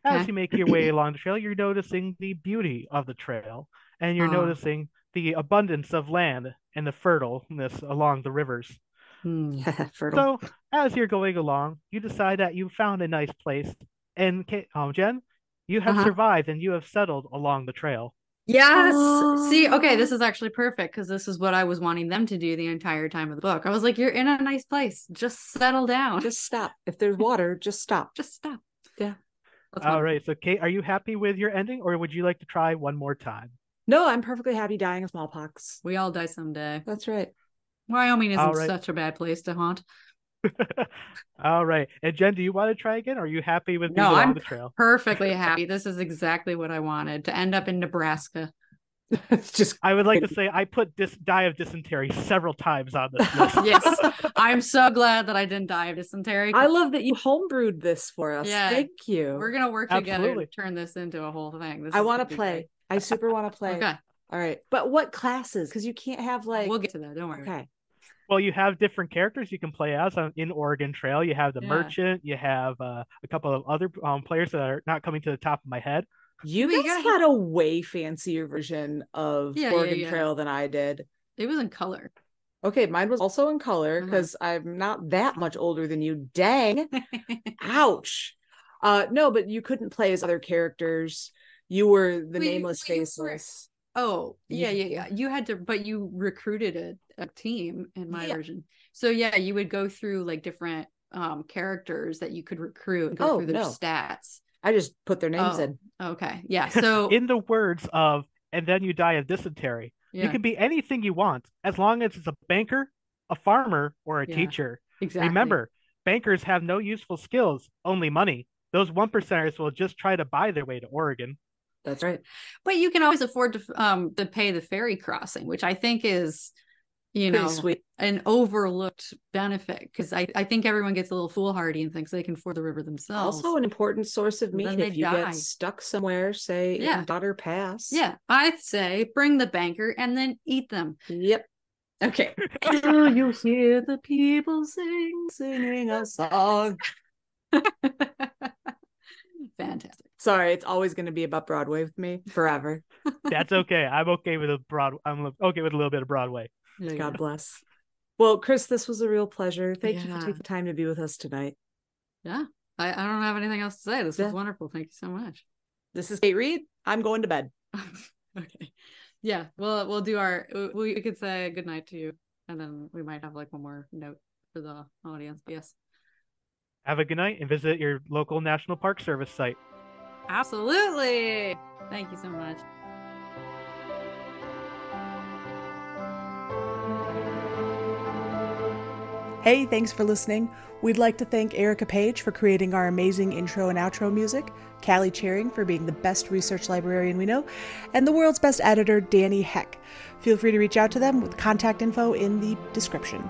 As Okay. you make your way along the trail, you're noticing the beauty of the trail and you're Ah. noticing the abundance of land and the fertileness along the rivers. Fertile. So as you're going along, you decide that you found a nice place. And Ka- um, Jen, you have Uh-huh. survived and you have settled along the trail. Yes. See, okay, this is actually perfect because this is what I was wanting them to do the entire time of the book. I was like, you're in a nice place. Just settle down. Just stop. If there's water, just stop. just stop. Yeah. That's All wonderful. right. So Cate, are you happy with your ending or would you like to try one more time? No, I'm perfectly happy dying of smallpox. We all die someday. That's right. Wyoming isn't All right. such a bad place to haunt. All right. And Jen, do you want to try again? Or are you happy with being No, along I'm the trail? perfectly happy. This is exactly what I wanted to end up in Nebraska. It's just I would like to say I put dis- die of dysentery several times on this list. Yes. I'm so glad that I didn't die of dysentery. I love that you homebrewed this for us. Yeah. Thank you. We're gonna work together to turn this into a whole thing. This I want gonna play. great. I super want to play. Okay, All right. But what classes? Because you can't have like we'll get to that. Don't worry. Okay. Well, you have different characters you can play as on, in Oregon Trail. You have the Yeah. merchant. You have uh, a couple of other um, players that are not coming to the top of my head. You you guys gotta had a way fancier version of Yeah, yeah, Oregon yeah. Trail than I did. It was in color. Okay, mine was also in color because I'm not that much older than you. Dang. Ouch. Uh no, but you couldn't play as other characters. You were the Wait, nameless wait, you were- faceless. Oh, yeah, yeah, yeah. You had to, but you recruited a, a team in my Yeah. version. So yeah, you would go through like different um characters that you could recruit and go Oh, through their no. stats. I just put their names Oh. in. Okay. Yeah. So In the words of, and then you die of dysentery. yeah, You can be anything you want as long as it's a banker, a farmer, or a Yeah, teacher. exactly. Remember, bankers have no useful skills, only money. Those one percenters will just try to buy their way to Oregon. That's right. but you can always afford to um to pay the ferry crossing, which I think is you Pretty know sweet. an overlooked benefit because I, I think everyone gets a little foolhardy and thinks they can ford the river themselves. Also an important source of meat if you die. get stuck somewhere, say Yeah. in Donner Pass. yeah, I'd say bring the banker and then eat them. Yep. Okay. Do you hear the people sing, singing a song? Fantastic. Sorry, it's always going to be about Broadway with me forever. That's okay. I'm okay with a broad. I'm okay with a little bit of Broadway. God bless. Well, Chris, this was a real pleasure. Thank you for taking the time to be with us tonight. Yeah. I, I don't have anything else to say. This Yeah. was wonderful. Thank you so much. This is Cate Reed. I'm going to bed. okay. Yeah. We'll we'll do our we, we could say good night to you. And then we might have like one more note for the audience. But yes. Have a good night and visit your local National Park Service site. Absolutely. Thank you so much. Hey, thanks for listening. We'd like to thank Ericka Page for creating our amazing intro and outro music, Callie Cherry for being the best research librarian we know, and the world's best editor, Danny Heck. Feel free to reach out to them with contact info in the description.